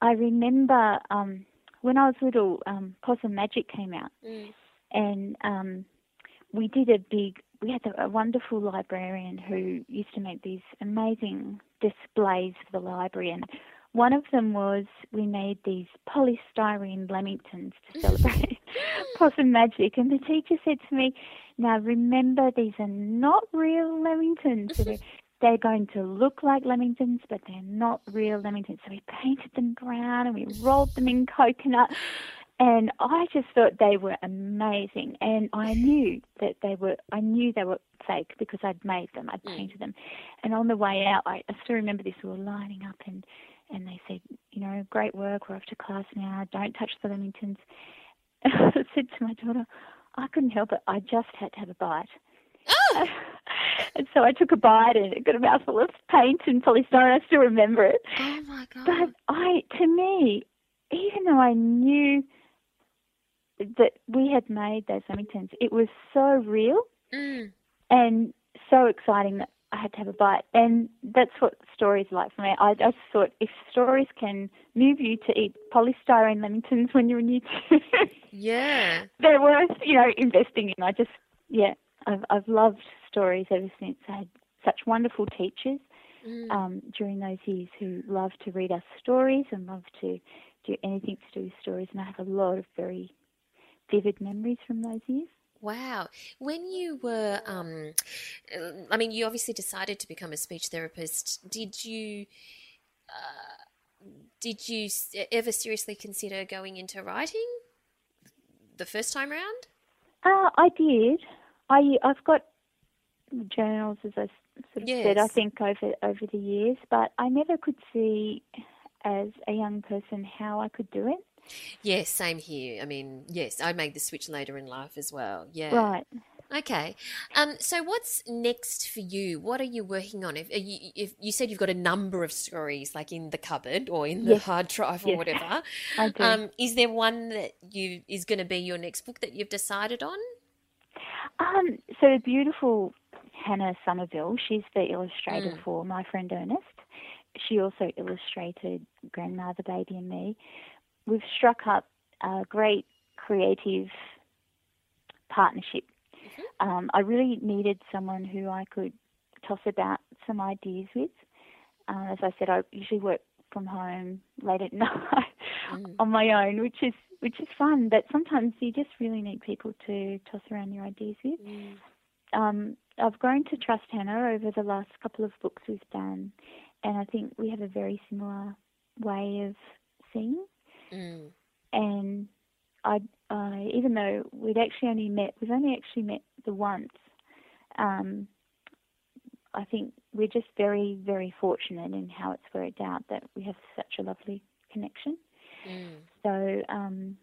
[SPEAKER 4] I remember um, when I was little, um, Possum Magic came out,
[SPEAKER 1] Mm.
[SPEAKER 4] and um, we did a big. We had a, wonderful librarian who used to make these amazing displays for the library, and one of them was we made these polystyrene lamingtons to celebrate possum magic, and the teacher said to me, "Now remember, these are not real lamingtons. They're, they're going to look like lamingtons, but they're not real lamingtons." So we painted them brown and we rolled them in coconut. And I just thought they were amazing, and I knew that they were. I knew they were fake because I'd made them, I'd mm. painted them. And on the way out, I, I still remember this. We were lining up, and and they said, you know, great work. We're off to class now. Don't touch the lamingtons. And I said to my daughter, I couldn't help it. I just had to have a bite.
[SPEAKER 1] Oh!
[SPEAKER 4] and so I took a bite and it got a mouthful of paint and polystyrene. I still remember it.
[SPEAKER 1] Oh my god!
[SPEAKER 4] But I, to me, even though I knew that we had made those lamingtons, it was so real
[SPEAKER 1] Mm.
[SPEAKER 4] and so exciting that I had to have a bite. And that's what stories are like for me. I just thought if stories can move you to eat polystyrene lamingtons when you're in year two,
[SPEAKER 1] Yeah.
[SPEAKER 4] they're worth, you know, investing in. I just, yeah, I've, I've loved stories ever since. I had such wonderful teachers
[SPEAKER 1] Mm.
[SPEAKER 4] um, during those years who loved to read us stories and loved to do anything to do with stories. And I have a lot of very vivid memories from those years.
[SPEAKER 1] Wow. When you were, um, I mean, you obviously decided to become a speech therapist. Did you, uh, did you ever seriously consider going into writing the first time round?
[SPEAKER 4] Uh, I did. I I've got journals, as I sort of said, I think over over the years, but I never could see as a young person how I could do it.
[SPEAKER 1] Yes, same here. I mean, yes, I made the switch later in life as well. Yeah.
[SPEAKER 4] Right.
[SPEAKER 1] Okay. Um, so what's next for you? What are you working on? If, you, if you said you've got a number of stories like in the cupboard or in the
[SPEAKER 4] Yes.
[SPEAKER 1] hard drive or
[SPEAKER 4] Yes.
[SPEAKER 1] whatever,
[SPEAKER 4] I do.
[SPEAKER 1] um, is there one that you is going to be your next book that you've decided on?
[SPEAKER 4] Um, so the beautiful Hannah Somerville, she's the illustrator
[SPEAKER 1] Mm.
[SPEAKER 4] for My Friend Ernest. She also illustrated Grandma, the Baby, and Me. We've struck up a great creative partnership. Um, I really needed someone who I could toss about some ideas with. Uh, as I said, I usually work from home late at night
[SPEAKER 1] Mm.
[SPEAKER 4] on my own, which is which is fun. But sometimes you just really need people to toss around your ideas with. Um, I've grown to trust Hannah over the last couple of books we've done, and I think we have a very similar way of seeing.
[SPEAKER 1] Mm.
[SPEAKER 4] And I, I even though we'd actually only met, we've only actually met the once. Um, I think we're just very, very fortunate in how it's worked out that we have such a lovely connection.
[SPEAKER 1] Mm.
[SPEAKER 4] So um,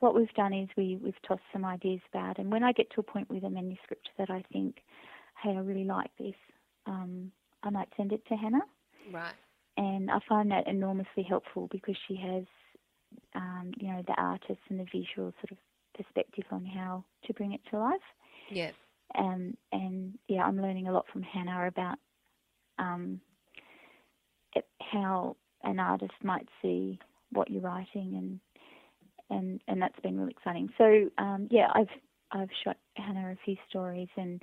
[SPEAKER 4] what we've done is we, we've tossed some ideas about, and when I get to a point with a manuscript that I think, hey, I really like this, um, I might send it to Hannah,
[SPEAKER 1] Right.
[SPEAKER 4] and I find that enormously helpful because she has, um, you know, the artist and the visual sort of perspective on how to bring it to life.
[SPEAKER 1] Yeah.
[SPEAKER 4] Um, and yeah, I'm learning a lot from Hannah about um, it- how an artist might see what you're writing, and and and that's been really exciting. So um, yeah, I've I've shot Hannah a few stories, and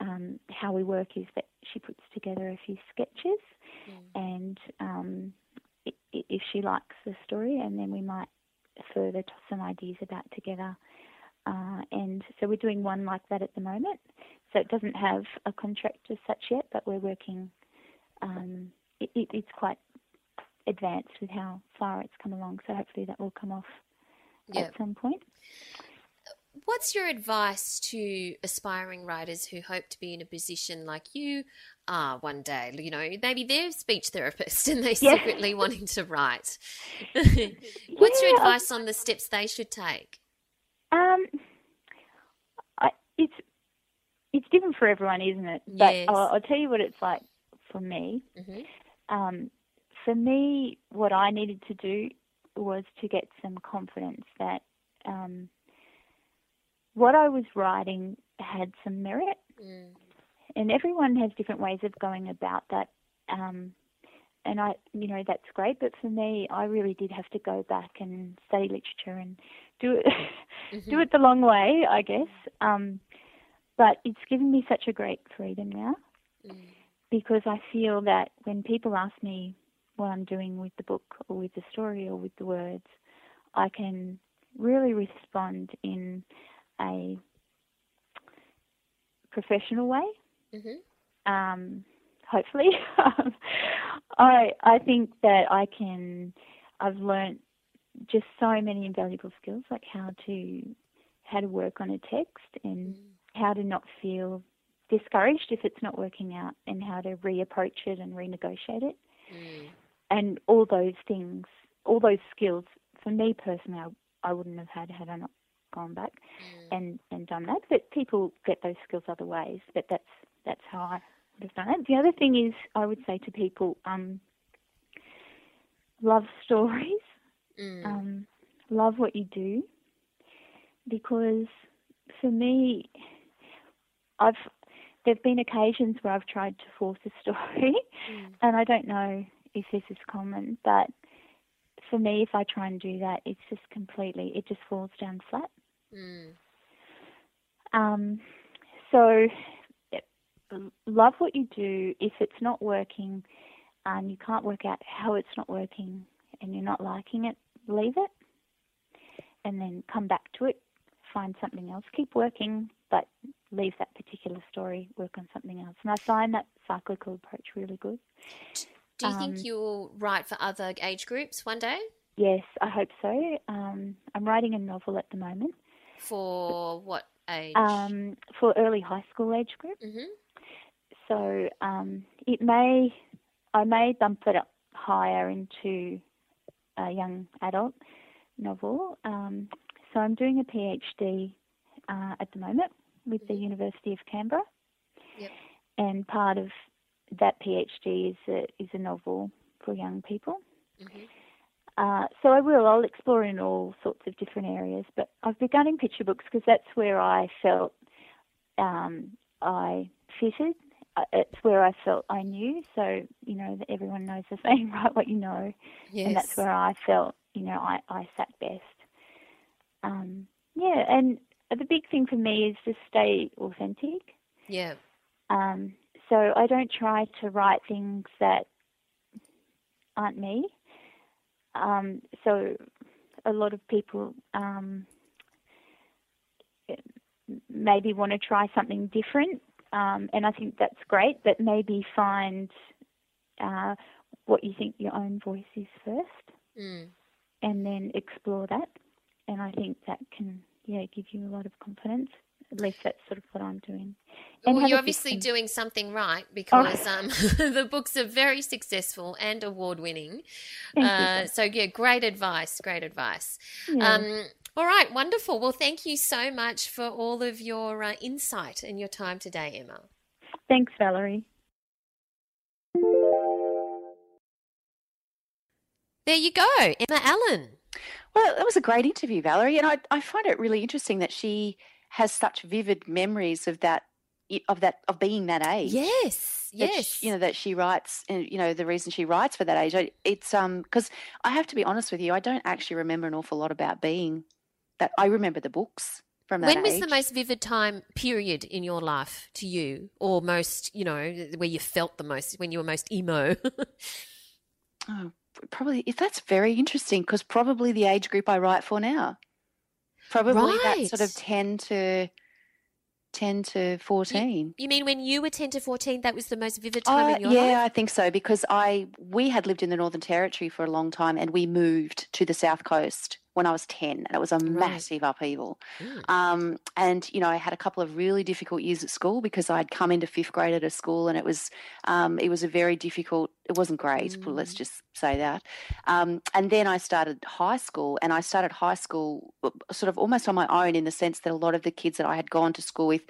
[SPEAKER 4] um, how we work is that she puts together a few sketches, and um, if she likes the story, and then we might further toss some ideas about together. Uh, and so we're doing one like that at the moment. So it doesn't have a contract as such yet, but we're working. Um, it, it, it's quite advanced with how far it's come along. So hopefully that will come off
[SPEAKER 1] Yeah.
[SPEAKER 4] at some point.
[SPEAKER 1] What's your advice to aspiring writers who hope to be in a position like you are one day? You know, maybe they're speech therapist and they're
[SPEAKER 4] Yeah.
[SPEAKER 1] secretly wanting to write. What's your advice on the steps they should take?
[SPEAKER 4] Um, I, it's it's different for everyone, isn't it? But
[SPEAKER 1] Yes.
[SPEAKER 4] I'll, I'll tell you what it's like for me.
[SPEAKER 1] Mhm.
[SPEAKER 4] Um, for me, what I needed to do was to get some confidence that um, what I was writing had some merit,
[SPEAKER 1] Mm.
[SPEAKER 4] And everyone has different ways of going about that. Um, and I, you know, that's great. But for me, I really did have to go back and study literature and do it, do it the long way, I guess. Um, but it's given me such a great freedom now
[SPEAKER 1] Mm.
[SPEAKER 4] because I feel that when people ask me what I'm doing with the book or with the story or with the words, I can really respond in a professional way.
[SPEAKER 1] Mm-hmm.
[SPEAKER 4] Um, hopefully, I I think that I can. I've learnt just so many invaluable skills, like how to how to work on a text and how to not feel discouraged if it's not working out, and how to reapproach it and renegotiate it,
[SPEAKER 1] Mm.
[SPEAKER 4] and all those things, all those skills. For me personally, I, I wouldn't have had had I not gone back
[SPEAKER 1] Mm.
[SPEAKER 4] and and done that. But people get those skills other ways. But that's that's how I would have done it. The other thing is, I would say to people, um, love stories,
[SPEAKER 1] Mm.
[SPEAKER 4] um, love what you do, because for me, I've there've been occasions where I've tried to force a story,
[SPEAKER 1] Mm.
[SPEAKER 4] and I don't know if this is common, but for me, if I try and do that, it's just completely it just falls down flat.
[SPEAKER 1] Mm.
[SPEAKER 4] Um, so, love what you do. If it's not working and you can't work out how it's not working and you're not liking it, leave it and then come back to it, find something else. Keep working, but leave that particular story, work on something else. And I find that cyclical approach really good.
[SPEAKER 1] Do you
[SPEAKER 4] Um,
[SPEAKER 1] think you'll write for other age groups one day?
[SPEAKER 4] Yes, I hope so. Um, I'm writing a novel at the moment
[SPEAKER 1] For what age?
[SPEAKER 4] um, for early high school age group.
[SPEAKER 1] hmm
[SPEAKER 4] So um, it may, I may bump it up higher into a young adult novel. Um, so I'm doing a PhD uh, at the moment with the University of Canberra,
[SPEAKER 1] Yep.
[SPEAKER 4] and part of that PhD is a, is a novel for young people.
[SPEAKER 1] hmm
[SPEAKER 4] Uh, so I will. I'll explore in all sorts of different areas, but I've begun in picture books because that's where I felt um, I fitted. It's where I felt I knew. So you know, that everyone knows the saying, "Write what you know,"
[SPEAKER 1] Yes.
[SPEAKER 4] and that's where I felt you know I, I sat best. Um, yeah, and the big thing for me is to stay authentic.
[SPEAKER 1] yeah.
[SPEAKER 4] Um, so I don't try to write things that aren't me. Um, so a lot of people um, maybe want to try something different, um, and I think that's great. But maybe find uh, what you think your own voice is first,
[SPEAKER 1] Mm.
[SPEAKER 4] and then explore that. And I think that can yeah give you a lot of confidence. At least that's sort of what I'm doing. And
[SPEAKER 1] Well, you're obviously
[SPEAKER 4] system.
[SPEAKER 1] doing something right because um, the books are very successful and award winning. Uh, so, yeah, great advice. Great advice.
[SPEAKER 4] Yeah.
[SPEAKER 1] Um, all right, wonderful. Well, thank you so much for all of your uh, insight and your time today, Emma.
[SPEAKER 4] Thanks, Valerie.
[SPEAKER 1] There you go, Emma Allen.
[SPEAKER 2] Well, that was a great interview, Valerie, and I, I find it really interesting that she has such vivid memories of that of that of being that age.
[SPEAKER 1] Yes,
[SPEAKER 2] that
[SPEAKER 1] yes.
[SPEAKER 2] sh- you know that she writes, and you know the reason she writes for that age. It's um because I have to be honest with you, I don't actually remember an awful lot about being that. I remember the books from that
[SPEAKER 1] when was
[SPEAKER 2] age.
[SPEAKER 1] the most vivid time period in your life to you, or most, you know, where you felt the most, when you were most emo?
[SPEAKER 2] Oh, probably if that's very interesting because probably the age group I write for now. Probably that sort of ten to ten to fourteen.
[SPEAKER 1] you mean when you were 10 to 14, that was the most vivid time
[SPEAKER 2] Uh,
[SPEAKER 1] in your
[SPEAKER 2] yeah,
[SPEAKER 1] life?
[SPEAKER 2] Yeah, I think so because I we had lived in the Northern Territory for a long time and we moved to the South Coast when I was ten, and it was a massive upheaval.
[SPEAKER 1] Mm.
[SPEAKER 2] Um, and you know, I had a couple of really difficult years at school because I'd come into fifth grade at a school, and it was um, it was a very difficult. It wasn't great. but Let's
[SPEAKER 1] Mm.
[SPEAKER 2] just say that. Um, and then I started high school, and I started high school uh, sort of almost on my own in the sense that a lot of the kids that I had gone to school with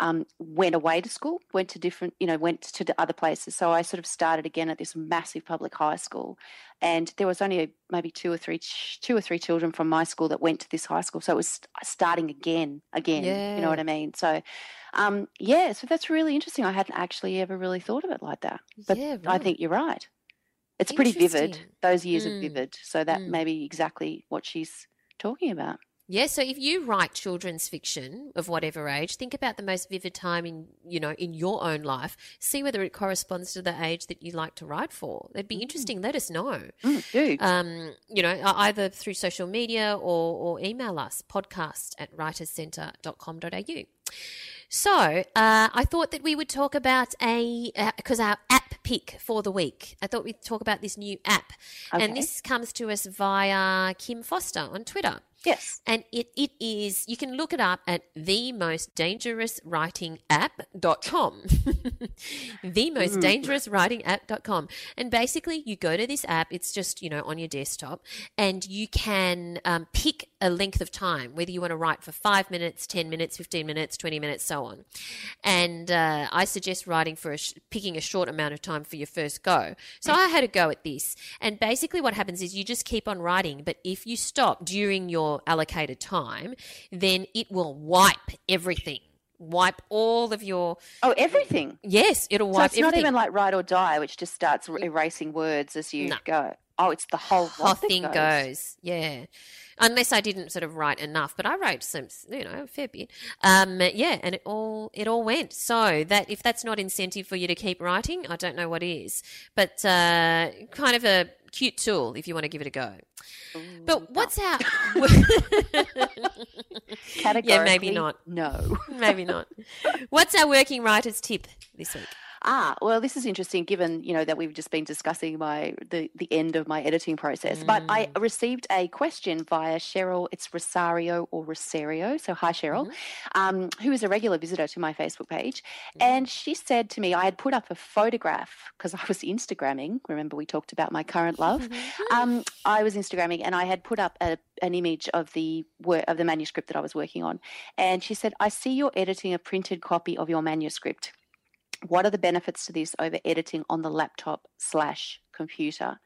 [SPEAKER 2] um, went away to school, went to different, you know, went to the other places. So I sort of started again at this massive public high school, and there was only maybe two or three, two or three children from my school that went to this high school. So it was starting again, again.
[SPEAKER 1] Yeah.
[SPEAKER 2] You know what I mean? So, um, yeah. So that's really interesting. I hadn't actually ever really thought of it like that, but
[SPEAKER 1] Yeah,
[SPEAKER 2] I think you're right. It's pretty vivid. Those years
[SPEAKER 1] Mm.
[SPEAKER 2] are vivid. So that
[SPEAKER 1] Mm.
[SPEAKER 2] may be exactly what she's talking about.
[SPEAKER 1] Yeah, so if you write children's fiction of whatever age, think about the most vivid time in you know in your own life. See whether it corresponds to the age that you like to write for. It'd be interesting. Let us know.
[SPEAKER 2] Mm, do.
[SPEAKER 1] Um, you know, either through social media or, or email us podcast at writerscentre.com.au. So uh, I thought that we would talk about a because our app pick for the week. I thought we'd talk about this new app,
[SPEAKER 2] Okay.
[SPEAKER 1] and this comes to us via Kim Foster on Twitter.
[SPEAKER 2] Yes.
[SPEAKER 1] And it, it is, you can look it up at the most dangerous writing app.com. the most dangerous writing app.com. And basically, you go to this app, it's just, you know, on your desktop, and you can um, pick a length of time, whether you want to write for five minutes, 10 minutes, 15 minutes, 20 minutes, so on. And uh, I suggest writing for a sh- picking a short amount of time for your first go. So I had a go at this. And basically, what happens is you just keep on writing, but if you stop during your allocated time, then it will wipe everything. Wipe all of your
[SPEAKER 2] Oh, everything.
[SPEAKER 1] yes, it'll
[SPEAKER 2] So
[SPEAKER 1] wipe
[SPEAKER 2] it's not even like write or die, which just starts er- erasing words as you
[SPEAKER 1] No.
[SPEAKER 2] go. Oh, it's the whole
[SPEAKER 1] whole thing goes. Yeah. Unless I didn't sort of write enough, but I wrote some, you know, a fair bit. Um, yeah, and it all it all went. So that if that's not incentive for you to keep writing, I don't know what is. But uh, kind of a cute tool if you want to give it a go. But what's our
[SPEAKER 2] Categorically,
[SPEAKER 1] maybe not.
[SPEAKER 2] No.
[SPEAKER 1] maybe not. What's our working writers tip this week?
[SPEAKER 2] Ah, well, this is interesting given, you know, that we've just been discussing my the, the end of my editing process. But I
[SPEAKER 1] Mm.
[SPEAKER 2] received a question via Cheryl, it's Rosario or Rosario. So hi Cheryl,
[SPEAKER 1] Mm-hmm.
[SPEAKER 2] um, who is a regular visitor to my Facebook page. And she said to me, I had put up a photograph because I was Instagramming. Remember we talked about my current love. um, I was Instagramming and I had put up a, an image of the work of the manuscript that I was working on. And she said, I see you're editing a printed copy of your manuscript what are the benefits to this over editing on the laptop slash computer?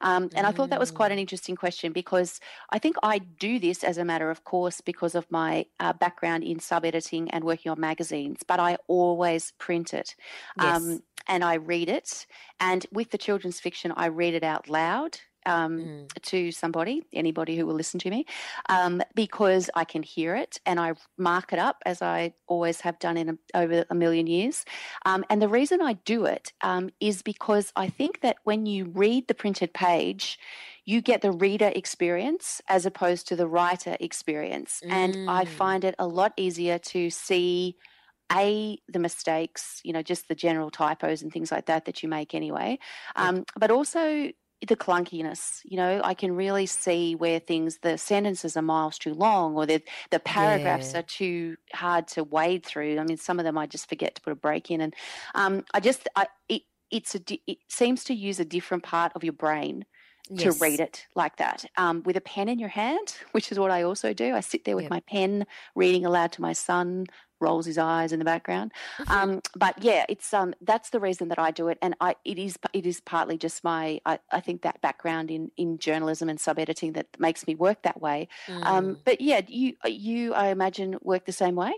[SPEAKER 2] Um, and I thought that was quite an interesting question because I think I do this as a matter of course because of my uh, background in sub editing and working on magazines, but I always print it
[SPEAKER 1] Yes.
[SPEAKER 2] and I read it. And with the children's fiction, I read it out loud. Um,
[SPEAKER 1] Mm.
[SPEAKER 2] to somebody, anybody who will listen to me, um, because I can hear it and I mark it up as I always have done in a, over a million years. Um, and the reason I do it um, is because I think that when you read the printed page, you get the reader experience as opposed to the writer experience. And I
[SPEAKER 1] Mm.
[SPEAKER 2] find it a lot easier to see a the mistakes you know just the general typos and things like that that you make anyway um, but also the clunkiness you know i can really see where things the sentences are miles too long or the the paragraphs
[SPEAKER 1] Yeah.
[SPEAKER 2] are too hard to wade through i mean some of them i just forget to put a break in and um, i just, I, it, it's a, it seems to use a different part of your brain to read it like that um, with a pen in your hand, which is what I also do. I sit there with
[SPEAKER 1] Yep.
[SPEAKER 2] my pen, reading aloud to my son, rolls his eyes in the background.
[SPEAKER 1] Mm-hmm.
[SPEAKER 2] Um, but yeah, it's um, that's the reason that I do it, and I it is it is partly just my I, I think that background in in journalism and sub editing that makes me work that way.
[SPEAKER 1] Mm.
[SPEAKER 2] Um, but yeah, you you I imagine work the same way.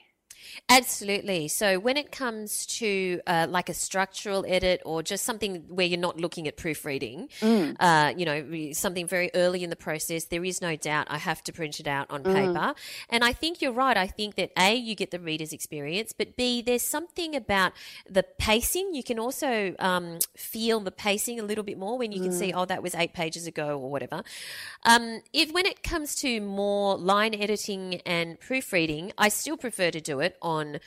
[SPEAKER 1] Absolutely. So when it comes to uh, like a structural edit or just something where you're not looking at proofreading,
[SPEAKER 2] Mm.
[SPEAKER 1] uh, you know, something very early in the process, there is no doubt I have to print it out on paper. And I think you're right. I think that A, you get the reader's experience, but B, there's something about the pacing. You can also um, feel the pacing a little bit more when you can see, oh, that was eight pages ago or whatever. Um, if when it comes to more line editing and proofreading, I still prefer to do it on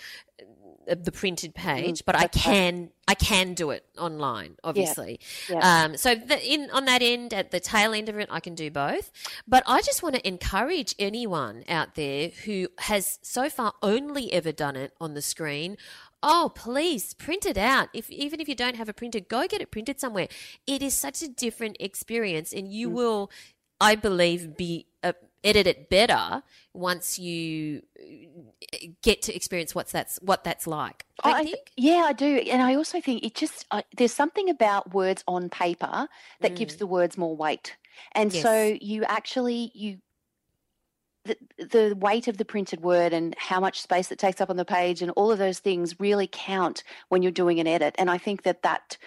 [SPEAKER 1] uh, the printed page, but I can I can do it online, obviously.
[SPEAKER 2] Yeah.
[SPEAKER 1] Um, so the, in on that end, at the tail end of it, I can do both. But I just want to encourage anyone out there who has so far only ever done it on the screen. Oh, please print it out. If even if you don't have a printer, go get it printed somewhere. It is such a different experience, and you will, I believe, be uh, edit it better once you uh, get to experience what's that's what that's like.
[SPEAKER 2] I th-
[SPEAKER 1] think?
[SPEAKER 2] yeah, I do, and I also think it just uh, there's something about words on paper that gives the words more weight, and so
[SPEAKER 1] Mm.
[SPEAKER 2] You actually you the the weight of the printed word and how much space it takes up on the page and all of those things really count when you're doing an edit, and I think that that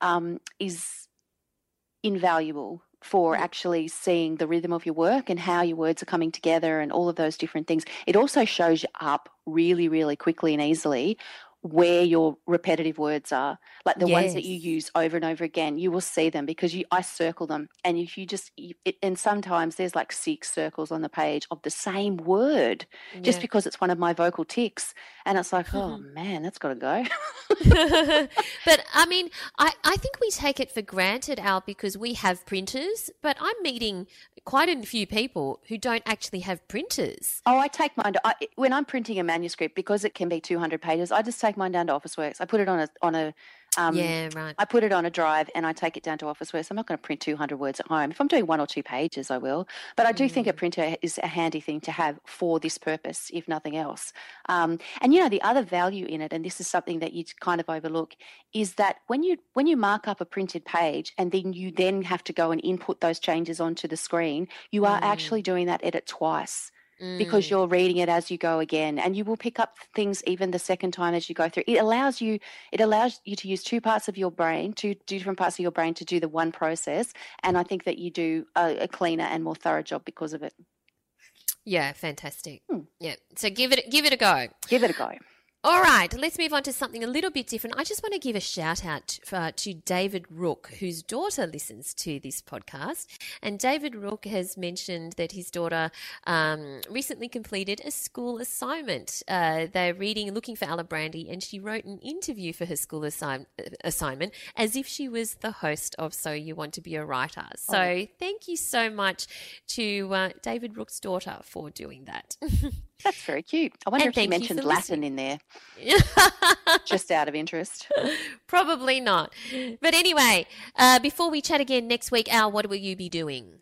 [SPEAKER 2] um, is invaluable for actually seeing the rhythm of your work and how your words are coming together and all of those different things. It also shows you up really, really quickly and easily where your repetitive words are like the ones that you use over and over again you will see them because you i circle them and if you just it, and sometimes there's like six circles on the page of the same word just because it's one of my vocal ticks and it's like oh man that's got to go.
[SPEAKER 1] But I mean, I, I think we take it for granted, Al, because we have printers, but I'm meeting quite a few people who don't actually have printers.
[SPEAKER 2] Oh, I take mine. To, I, when I'm printing a manuscript, because it can be 200 pages, I just take mine down to Officeworks. I put it on a on a. Um,
[SPEAKER 1] yeah, right.
[SPEAKER 2] I put it on a drive and I take it down to Officeworks. I'm not going to print 200 words at home. If I'm doing one or two pages, I will. But I do think
[SPEAKER 1] Mm.
[SPEAKER 2] a printer is a handy thing to have for this purpose, if nothing else. Um, and you know, the other value in it, and this is something that you kind of overlook, is that when you when you mark up a printed page and then you then have to go and input those changes onto the screen, you are
[SPEAKER 1] Mm.
[SPEAKER 2] actually doing that edit twice because you're reading it as you go again and you will pick up things even the second time as you go through it allows you it allows you to use two parts of your brain two, two different parts of your brain to do the one process and i think that you do a, a cleaner and more thorough job because of it
[SPEAKER 1] Yeah, fantastic.
[SPEAKER 2] Hmm.
[SPEAKER 1] Yeah, so give it give it a go.
[SPEAKER 2] give it a go
[SPEAKER 1] All right, let's move on to something a little bit different. I just want to give a shout out uh, to David Rook, whose daughter listens to this podcast. And David Rook has mentioned that his daughter um, recently completed a school assignment. Uh, they're reading, looking for Alibrandi, and she wrote an interview for her school assign- assignment as if she was the host of So You Want to Be a Writer. So thank you so much to uh, David Rook's daughter for doing that.
[SPEAKER 2] that's very cute i wonder
[SPEAKER 1] And
[SPEAKER 2] if
[SPEAKER 1] you
[SPEAKER 2] mentioned latin
[SPEAKER 1] listening.
[SPEAKER 2] in there just out of interest
[SPEAKER 1] Probably not. But anyway, uh, before we chat again next week, Al, what will you be doing?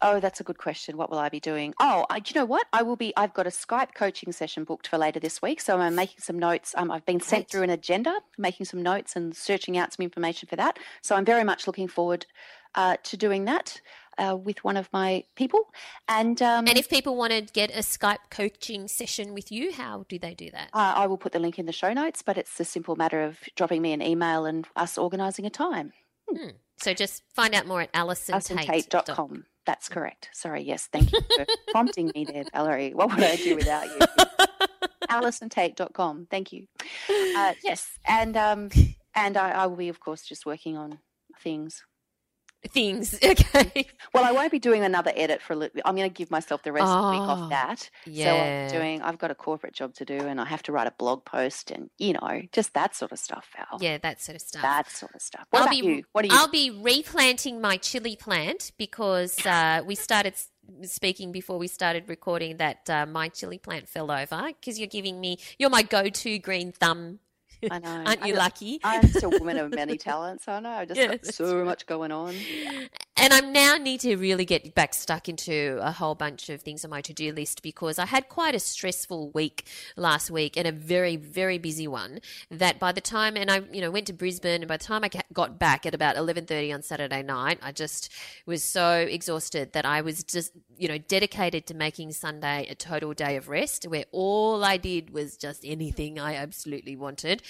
[SPEAKER 2] Oh, that's a good question. What will I be doing? Oh, I, do you know what? I will be. I've got a Skype coaching session booked for later this week, so I'm making some notes. Um, I've been sent
[SPEAKER 1] Great.
[SPEAKER 2] through an agenda, making some notes and searching out some information for that. So I'm very much looking forward uh, to doing that uh, with one of my people. And um,
[SPEAKER 1] And if people want to get a Skype coaching session with you, how do they do that?
[SPEAKER 2] uh, I will put the link in the show notes, but it's a simple matter of dropping me an email and us organising a time.
[SPEAKER 1] So just find out more at.
[SPEAKER 2] AllisonTait.com. That's correct. Sorry, yes, thank you for prompting me there, Valerie. What would I do without you? AllisonTait.com. Thank you. Uh, yes, and um, and I, I will be, of course, just working on things.
[SPEAKER 1] Things, okay.
[SPEAKER 2] Well, I won't be doing another edit for a little. I'm going to give myself the rest of the week
[SPEAKER 1] Oh,
[SPEAKER 2] off that. So
[SPEAKER 1] yeah.
[SPEAKER 2] I'm doing. I've got a corporate job to do, and I have to write a blog post, and you know, just that sort of stuff, Val.
[SPEAKER 1] Yeah, that sort of stuff.
[SPEAKER 2] That sort of stuff. What
[SPEAKER 1] I'll
[SPEAKER 2] about
[SPEAKER 1] be,
[SPEAKER 2] you? What are you?
[SPEAKER 1] I'll be replanting my chili plant because uh, we started speaking before we started recording that uh, my chili plant fell over because you're giving me, you're my go to green thumb.
[SPEAKER 2] I know.
[SPEAKER 1] Aren't
[SPEAKER 2] I
[SPEAKER 1] you
[SPEAKER 2] know.
[SPEAKER 1] lucky?
[SPEAKER 2] I'm just a woman of many talents. I know. I just
[SPEAKER 1] Yeah,
[SPEAKER 2] got so much going on.
[SPEAKER 1] And I now need to really get back stuck into a whole bunch of things on my to do list because I had quite a stressful week last week and a very, very busy one. That by the time, and I, you know, went to Brisbane, and by the time I got back at about eleven thirty on Saturday night, I just was so exhausted that I was just, you know, dedicated to making Sunday a total day of rest, where all I did was just anything I absolutely wanted,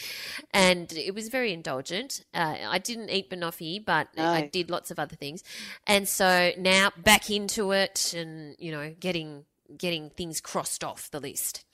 [SPEAKER 1] and it was very indulgent. Uh, I didn't eat banoffee, but I did lots of other things. And so now back into it and, you know, getting getting things crossed off the list.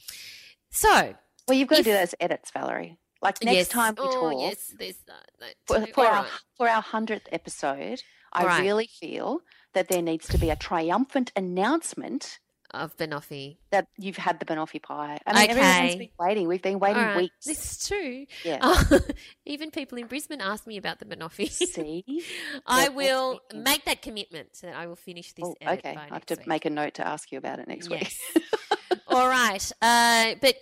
[SPEAKER 1] So,
[SPEAKER 2] Well, you've got
[SPEAKER 1] If-
[SPEAKER 2] to do those edits, Valerie. Like next
[SPEAKER 1] yes.
[SPEAKER 2] time we
[SPEAKER 1] oh,
[SPEAKER 2] talk,
[SPEAKER 1] yes, there's that, that
[SPEAKER 2] for, for our
[SPEAKER 1] right.
[SPEAKER 2] for our hundredth episode, I
[SPEAKER 1] Right.
[SPEAKER 2] really feel that there needs to be a triumphant announcement
[SPEAKER 1] of banoffee.
[SPEAKER 2] that you've had the banoffee pie. I mean, everyone's
[SPEAKER 1] Okay.
[SPEAKER 2] been waiting. We've been waiting
[SPEAKER 1] right.
[SPEAKER 2] weeks.
[SPEAKER 1] This is true.
[SPEAKER 2] Yeah.
[SPEAKER 1] Oh, even people in Brisbane asked me about the banoffee.
[SPEAKER 2] See,
[SPEAKER 1] I will make that commitment so that I will finish this
[SPEAKER 2] oh, okay. I have to
[SPEAKER 1] week.
[SPEAKER 2] make a note to ask you about it next week.
[SPEAKER 1] All right. Uh, but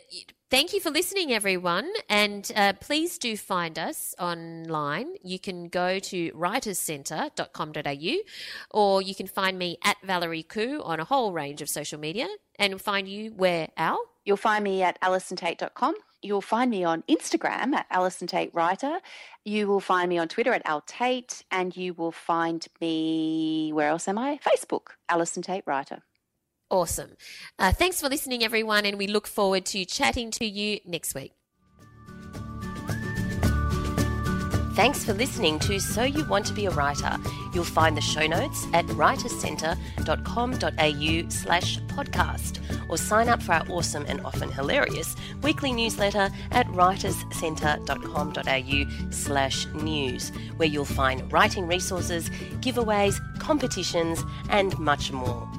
[SPEAKER 1] thank you for listening, everyone. And uh, please do find us online. You can go to writerscentre.com.au or you can find me at Valerie Khoo on a whole range of social media and find you where, Al?
[SPEAKER 2] You'll find me at allisontait.com. You'll find me on Instagram at Allison Tait Writer. You will find me on Twitter at Al Tait, and you will find me where else am I? Facebook, Allison Tait Writer.
[SPEAKER 1] Awesome. Uh, thanks for listening, everyone, and we look forward to chatting to you next week.
[SPEAKER 5] Thanks for listening to So You Want to Be a Writer. You'll find the show notes at writerscentre.com.au slash podcast or sign up for our awesome and often hilarious weekly newsletter at writerscentre.com.au slash news, where you'll find writing resources, giveaways, competitions, and much more.